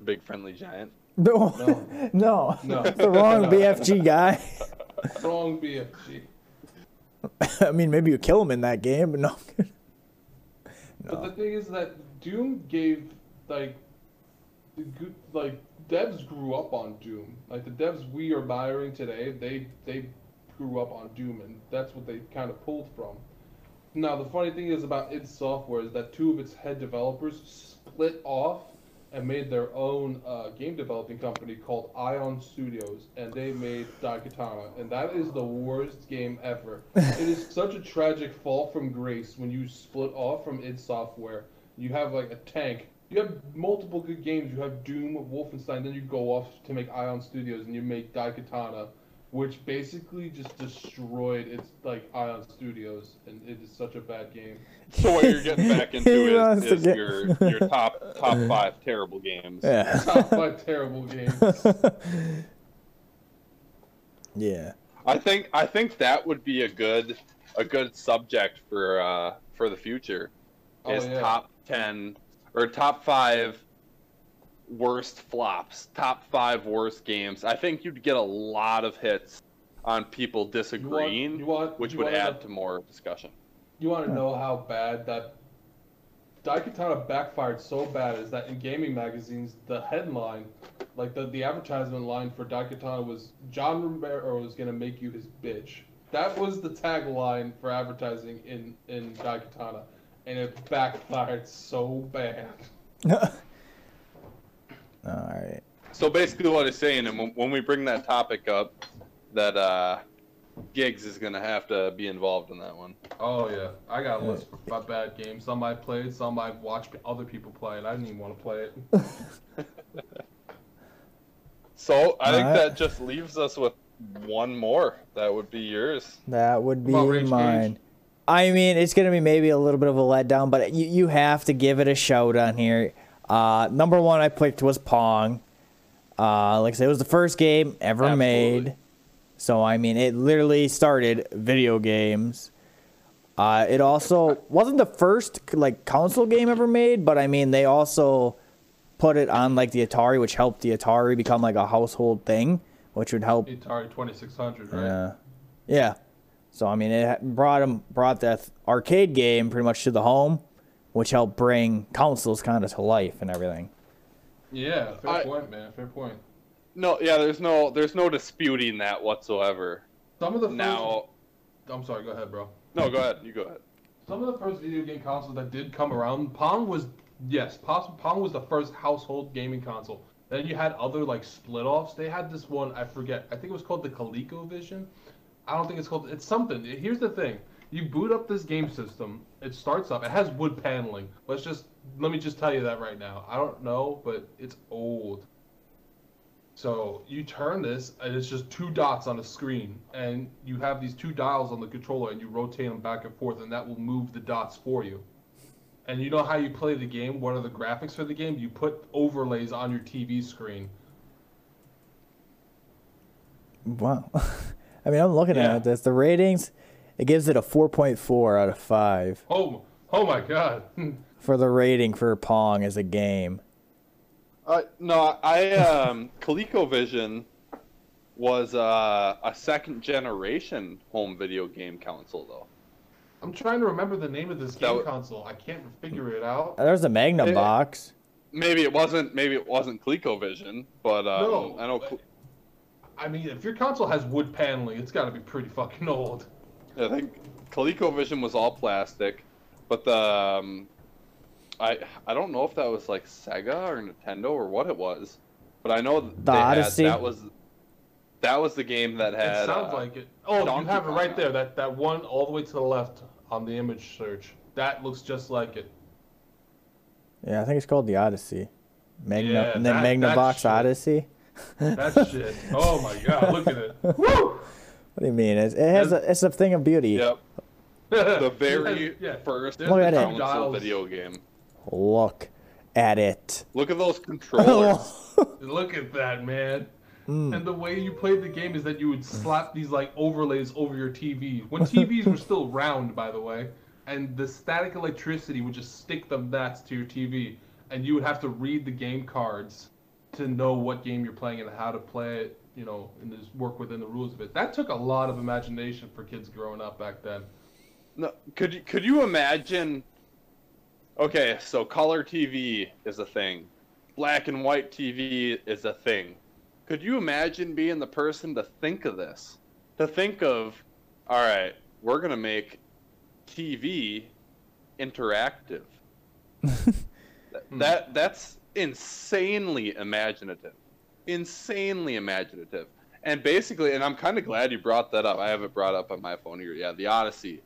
Big friendly giant. No, No. no, No. The wrong BFG guy. wrong BFG. I mean, maybe you kill him in that game, but no. But the thing is that Doom gave like the good like devs grew up on Doom. Like the devs we are admiring today, they they grew up on Doom, and that's what they kind of pulled from. Now, the funny thing is about id Software is that two of its head developers split off and made their own uh, game developing company called Ion Studios, and they made Daikatana, and that is the worst game ever. it is such a tragic fall from grace when you split off from id Software. You have like a tank. You have multiple good games. You have Doom, Wolfenstein, then you go off to make Ion Studios, and you make Daikatana, which basically just destroyed its like Ion Studios, and it is such a bad game. So what you're getting back into wants is, to is get- your your top top five terrible games. Yeah. Top five terrible games. yeah. I think I think that would be a good a good subject for uh, for the future. Oh, Is yeah. top ten or top five worst flops, top five worst games. I think you'd get a lot of hits on people disagreeing, you want- which would add to- to more discussion. You want to know how bad that Daikatana backfired so bad is that in gaming magazines, the headline, like the, the advertisement line for Daikatana was John Romero is gonna make you his bitch. That was the tagline for advertising in in Daikatana, and it backfired so bad. All right. So basically, what it's saying, and when, when we bring that topic up, that uh, Gigs is gonna have to be involved in that one. Oh yeah, I got a list of bad games. Some I played, some I've watched other people play, and I didn't even want to play it. So I think Alright. that just leaves us with one more. That would be yours. That would be About Rage Cage? mine. I mean, it's gonna be maybe a little bit of a letdown, but you you have to give it a shout on here. Uh, number one I picked was Pong. Uh, like I said, it was the first game ever Absolutely. made. So I mean, it literally started video games. Uh, it also wasn't the first like console game ever made, but I mean, they also put it on like the Atari, which helped the Atari become like a household thing, which would help Atari 2600, right? yeah. Yeah. So I mean, it brought him brought that arcade game pretty much to the home, which helped bring consoles kind of to life and everything. Yeah, fair I- point, man. Fair point. No, yeah, there's no there's no disputing that whatsoever. Some of the first, Now, I'm sorry. Go ahead, bro. no, go ahead. You go ahead. Some of the first video game consoles that did come around, Pong was yes, Pos- Pong was the first household gaming console. Then you had other like split offs. They had this one, I forget. I think it was called the ColecoVision. I don't think it's called. It's something. Here's the thing: you boot up this game system. It starts up. It has wood paneling. Let's just let me just tell you that right now. I don't know, but it's old. So you turn this, and it's just two dots on a screen, and you have these two dials on the controller, and you rotate them back and forth, and that will move the dots for you. And you know how you play the game? What are the graphics for the game? You put overlays on your TV screen. Wow. I mean, I'm looking Yeah. at this. The ratings, it gives it a 4.4 out of 5 Oh, oh my God! for the rating for Pong as a game. Uh, no, I um, ColecoVision was uh, a second generation home video game console though. I'm trying to remember the name of this game w- console. I can't figure it out. There's a Magnum Eh. box. Maybe it wasn't. Maybe it wasn't ColecoVision, but um, No, I know. but- I mean, if your console has wood paneling, it's got to be pretty fucking old. I think ColecoVision was all plastic, but the um, I I don't know if that was like Sega or Nintendo or what it was, but I know The they had- that was that was the game that had. it sounds uh, like it. Oh, you Donkey have it right there. That that one all the way to the left on the image search. That looks just like it. Yeah, I think it's called the Odyssey. Magna, Yeah, and then that- Magnum that box shit. Odyssey. That shit. Oh my god, look at it. Woo! What do you mean? It, it has a, it's a thing of beauty. Yep, the very Yeah. first Look at the it. console dials. video game. Look at it. Look at those controllers. Look at that, man. Hmm. And the way you played the game is that you would slap these like overlays over your TV. When TVs were still round, by the way, and the static electricity would just stick them that's to your TV, and you would have to read the game cards to know what game you're playing and how to play it. You know, and just work within the rules of it. That took a lot of imagination for kids growing up back then. No, could you could you imagine? Okay, so color TV is a thing, black and white TV is a thing. Could you imagine being the person to think of this, to think of, all right, we're gonna make TV interactive. Th- that that's insanely imaginative, insanely imaginative, and basically, and I'm kind of glad you brought that up. I have it brought up on my phone here. Yeah, the Odyssey.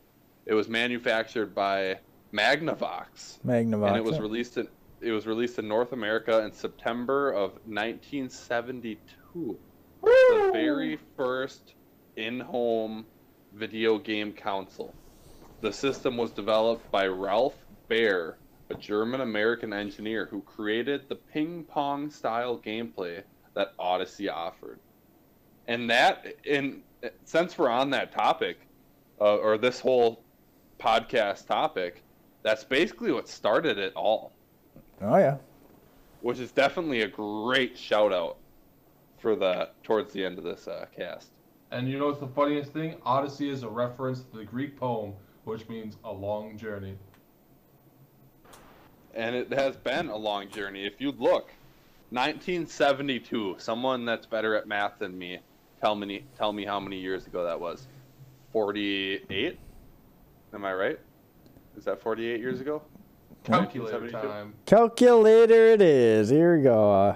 It was manufactured by Magnavox Magnavox. and it was released in it was released in North America in September of 1972. The very first in-home video game console. The system was developed by Ralph Baer, a German-American engineer who created the ping-pong style gameplay that Odyssey offered. And that, in since we're on that topic, uh, or this whole podcast topic, that's basically what started it all, oh yeah. which is definitely a great shout out for the towards the end of this uh, cast. And you know what's the funniest thing? Odyssey is a reference to the Greek poem, which means a long journey. And it has been a long journey. If you look, 1972, someone that's better at math than me, tell me tell me how many years ago that was. 48? Am I right? Is that 48 years ago? Calculator time. Calculator it is. Here we go.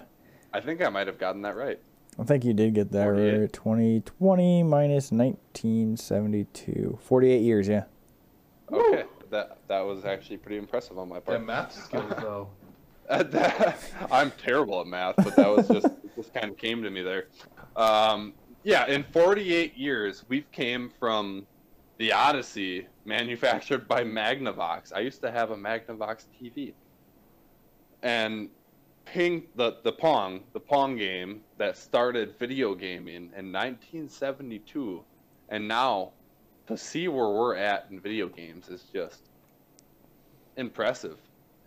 I think I might have gotten that right. I think you did get that 48. right. 2020 minus 1972. 48 years, yeah. Okay, that that was actually pretty impressive on my part. That math skills, though. That- I'm terrible at math, but that was just just kind of came to me there. Um, yeah, in 48 years, we've came from the Odyssey, manufactured by Magnavox. I used to have a Magnavox TV, and Ping the the Pong the Pong game that started video gaming in 1972, and now to see where we're at in video games is just impressive.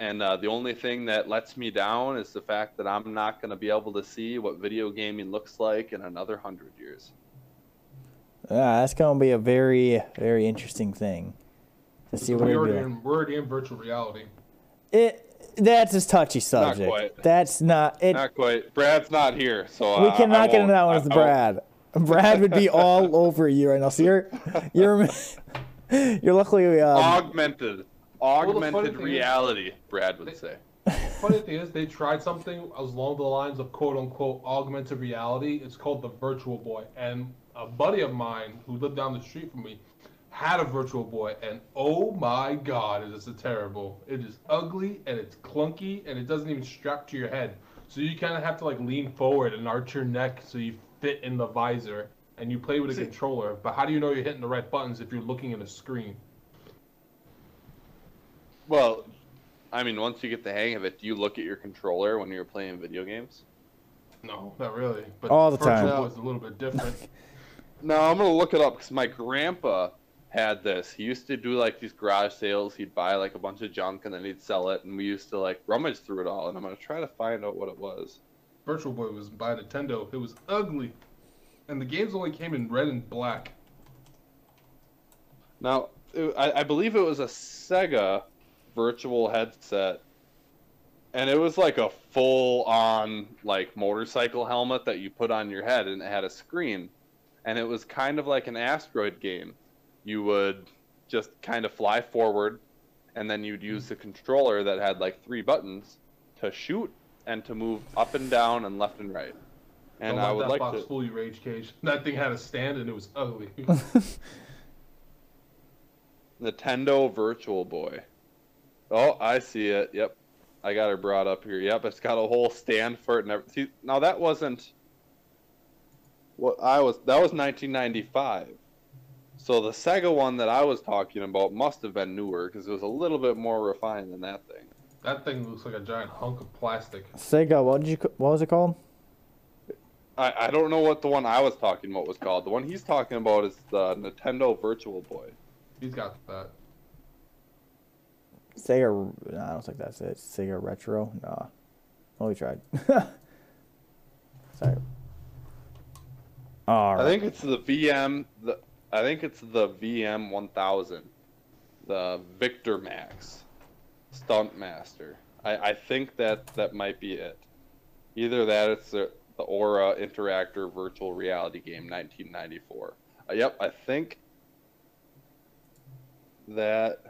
And uh, the only thing that lets me down is the fact that I'm not going to be able to see what video gaming looks like in another hundred years. Yeah, that's going to be a very, very interesting thing to see what we it already do. in, we're already in virtual reality. It that's a touchy subject. quite. That's not it. Not quite. Brad's not here, so we uh, cannot I get into that one with I won't- Brad. Brad would be all over you right now. So you're, you're, you're luckily. Um, Augmented, the funny augmented is- reality. Brad would say. Funny thing is, they tried something along the lines of quote unquote augmented reality. It's called the Virtual Boy. And a buddy of mine who lived down the street from me had a Virtual Boy, and oh my god, it is a terrible. It is ugly and it's clunky and it doesn't even strap to your head. So you kind of have to like lean forward and arch your neck so you fit in the visor. And you play with a See- controller, but how do you know you're hitting the right buttons if you're looking at a screen? Well, I mean, once you get the hang of it, do you look at your controller when you're playing video games? No, not really. But All the Virtual time. Boy is a little bit different. No, I'm gonna look it up because my grandpa had this. He used to do like these garage sales. He'd buy like a bunch of junk and then he'd sell it, and we used to like rummage through it all. And I'm gonna try to find out what it was. Virtual Boy was by Nintendo. It was ugly, and the games only came in red and black. Now, it, I, I believe it was a Sega virtual headset, and it was like a full-on like motorcycle helmet that you put on your head, and it had a screen, and it was kind of like an asteroid game. You would just kind of fly forward, and then you'd use the controller that had like three buttons to shoot and to move up and down and left and right. And Don't I let would that like box to. fool you, Rage Cage. That thing had a stand and it was ugly. Nintendo Virtual Boy. Oh, I see it. Yep. I got her brought up here. Yep, it's got a whole stand for it and everything. See, now that wasn't what I was that was 1995. So the Sega one that I was talking about must have been newer because it was a little bit more refined than that thing. that thing looks like a giant hunk of plastic. Sega, what did you? What was it called? I, I don't know what the one I was talking about was called. The one he's talking about is the Nintendo Virtual Boy. He's got that. Sega. No, I don't think that's it. Sega Retro. Nah. Well, we tried. Sorry. All right. I think it's the VM. The I think it's the VM 1000, the VictorMaxx, Stuntmaster. I, I think that that might be it. Either that, it's the, the Aura Interactor Virtual Reality Game 1994. Uh, yep, I think that.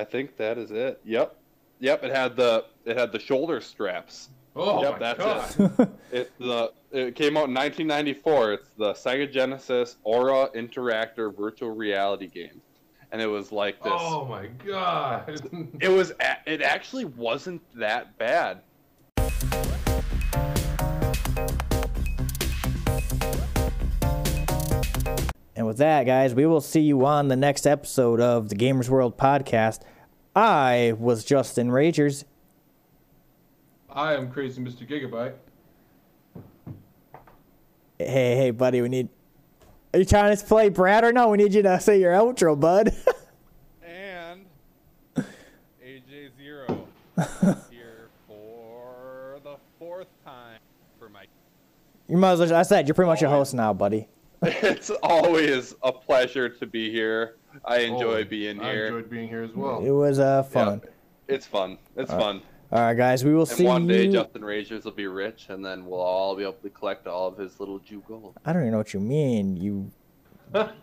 I think that is it. Yep, yep. It had the it had the shoulder straps. Oh Yep, my that's god. it. It the it came out in 1994. It's the Sega Genesis Aura Interactor virtual reality game, and it was like this. Oh my god. It was it actually wasn't that bad. With that, guys, we will see you on the next episode of the Gamers World podcast. I was Justin Ragers. I am crazy Mr. Gigabyte. Hey, hey, buddy, we need. Are you trying to play Brad or no? We need you to say your outro, bud. And AJ Zero here for the fourth time for my you might as well. I said you're pretty much a host now, buddy. It's always a pleasure to be here. I enjoy Oh, being here. I enjoyed being here as well. It was uh, fun. It's fun. It's fun. All right, guys, we will And see one day you. Justin Ragers will be rich, and then we'll all be able to collect all of his little Jew gold. I don't even know what you mean. You. but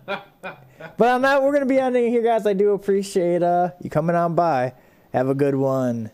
on that, we're gonna be ending here, guys. I do appreciate uh you coming on by. Have a good one.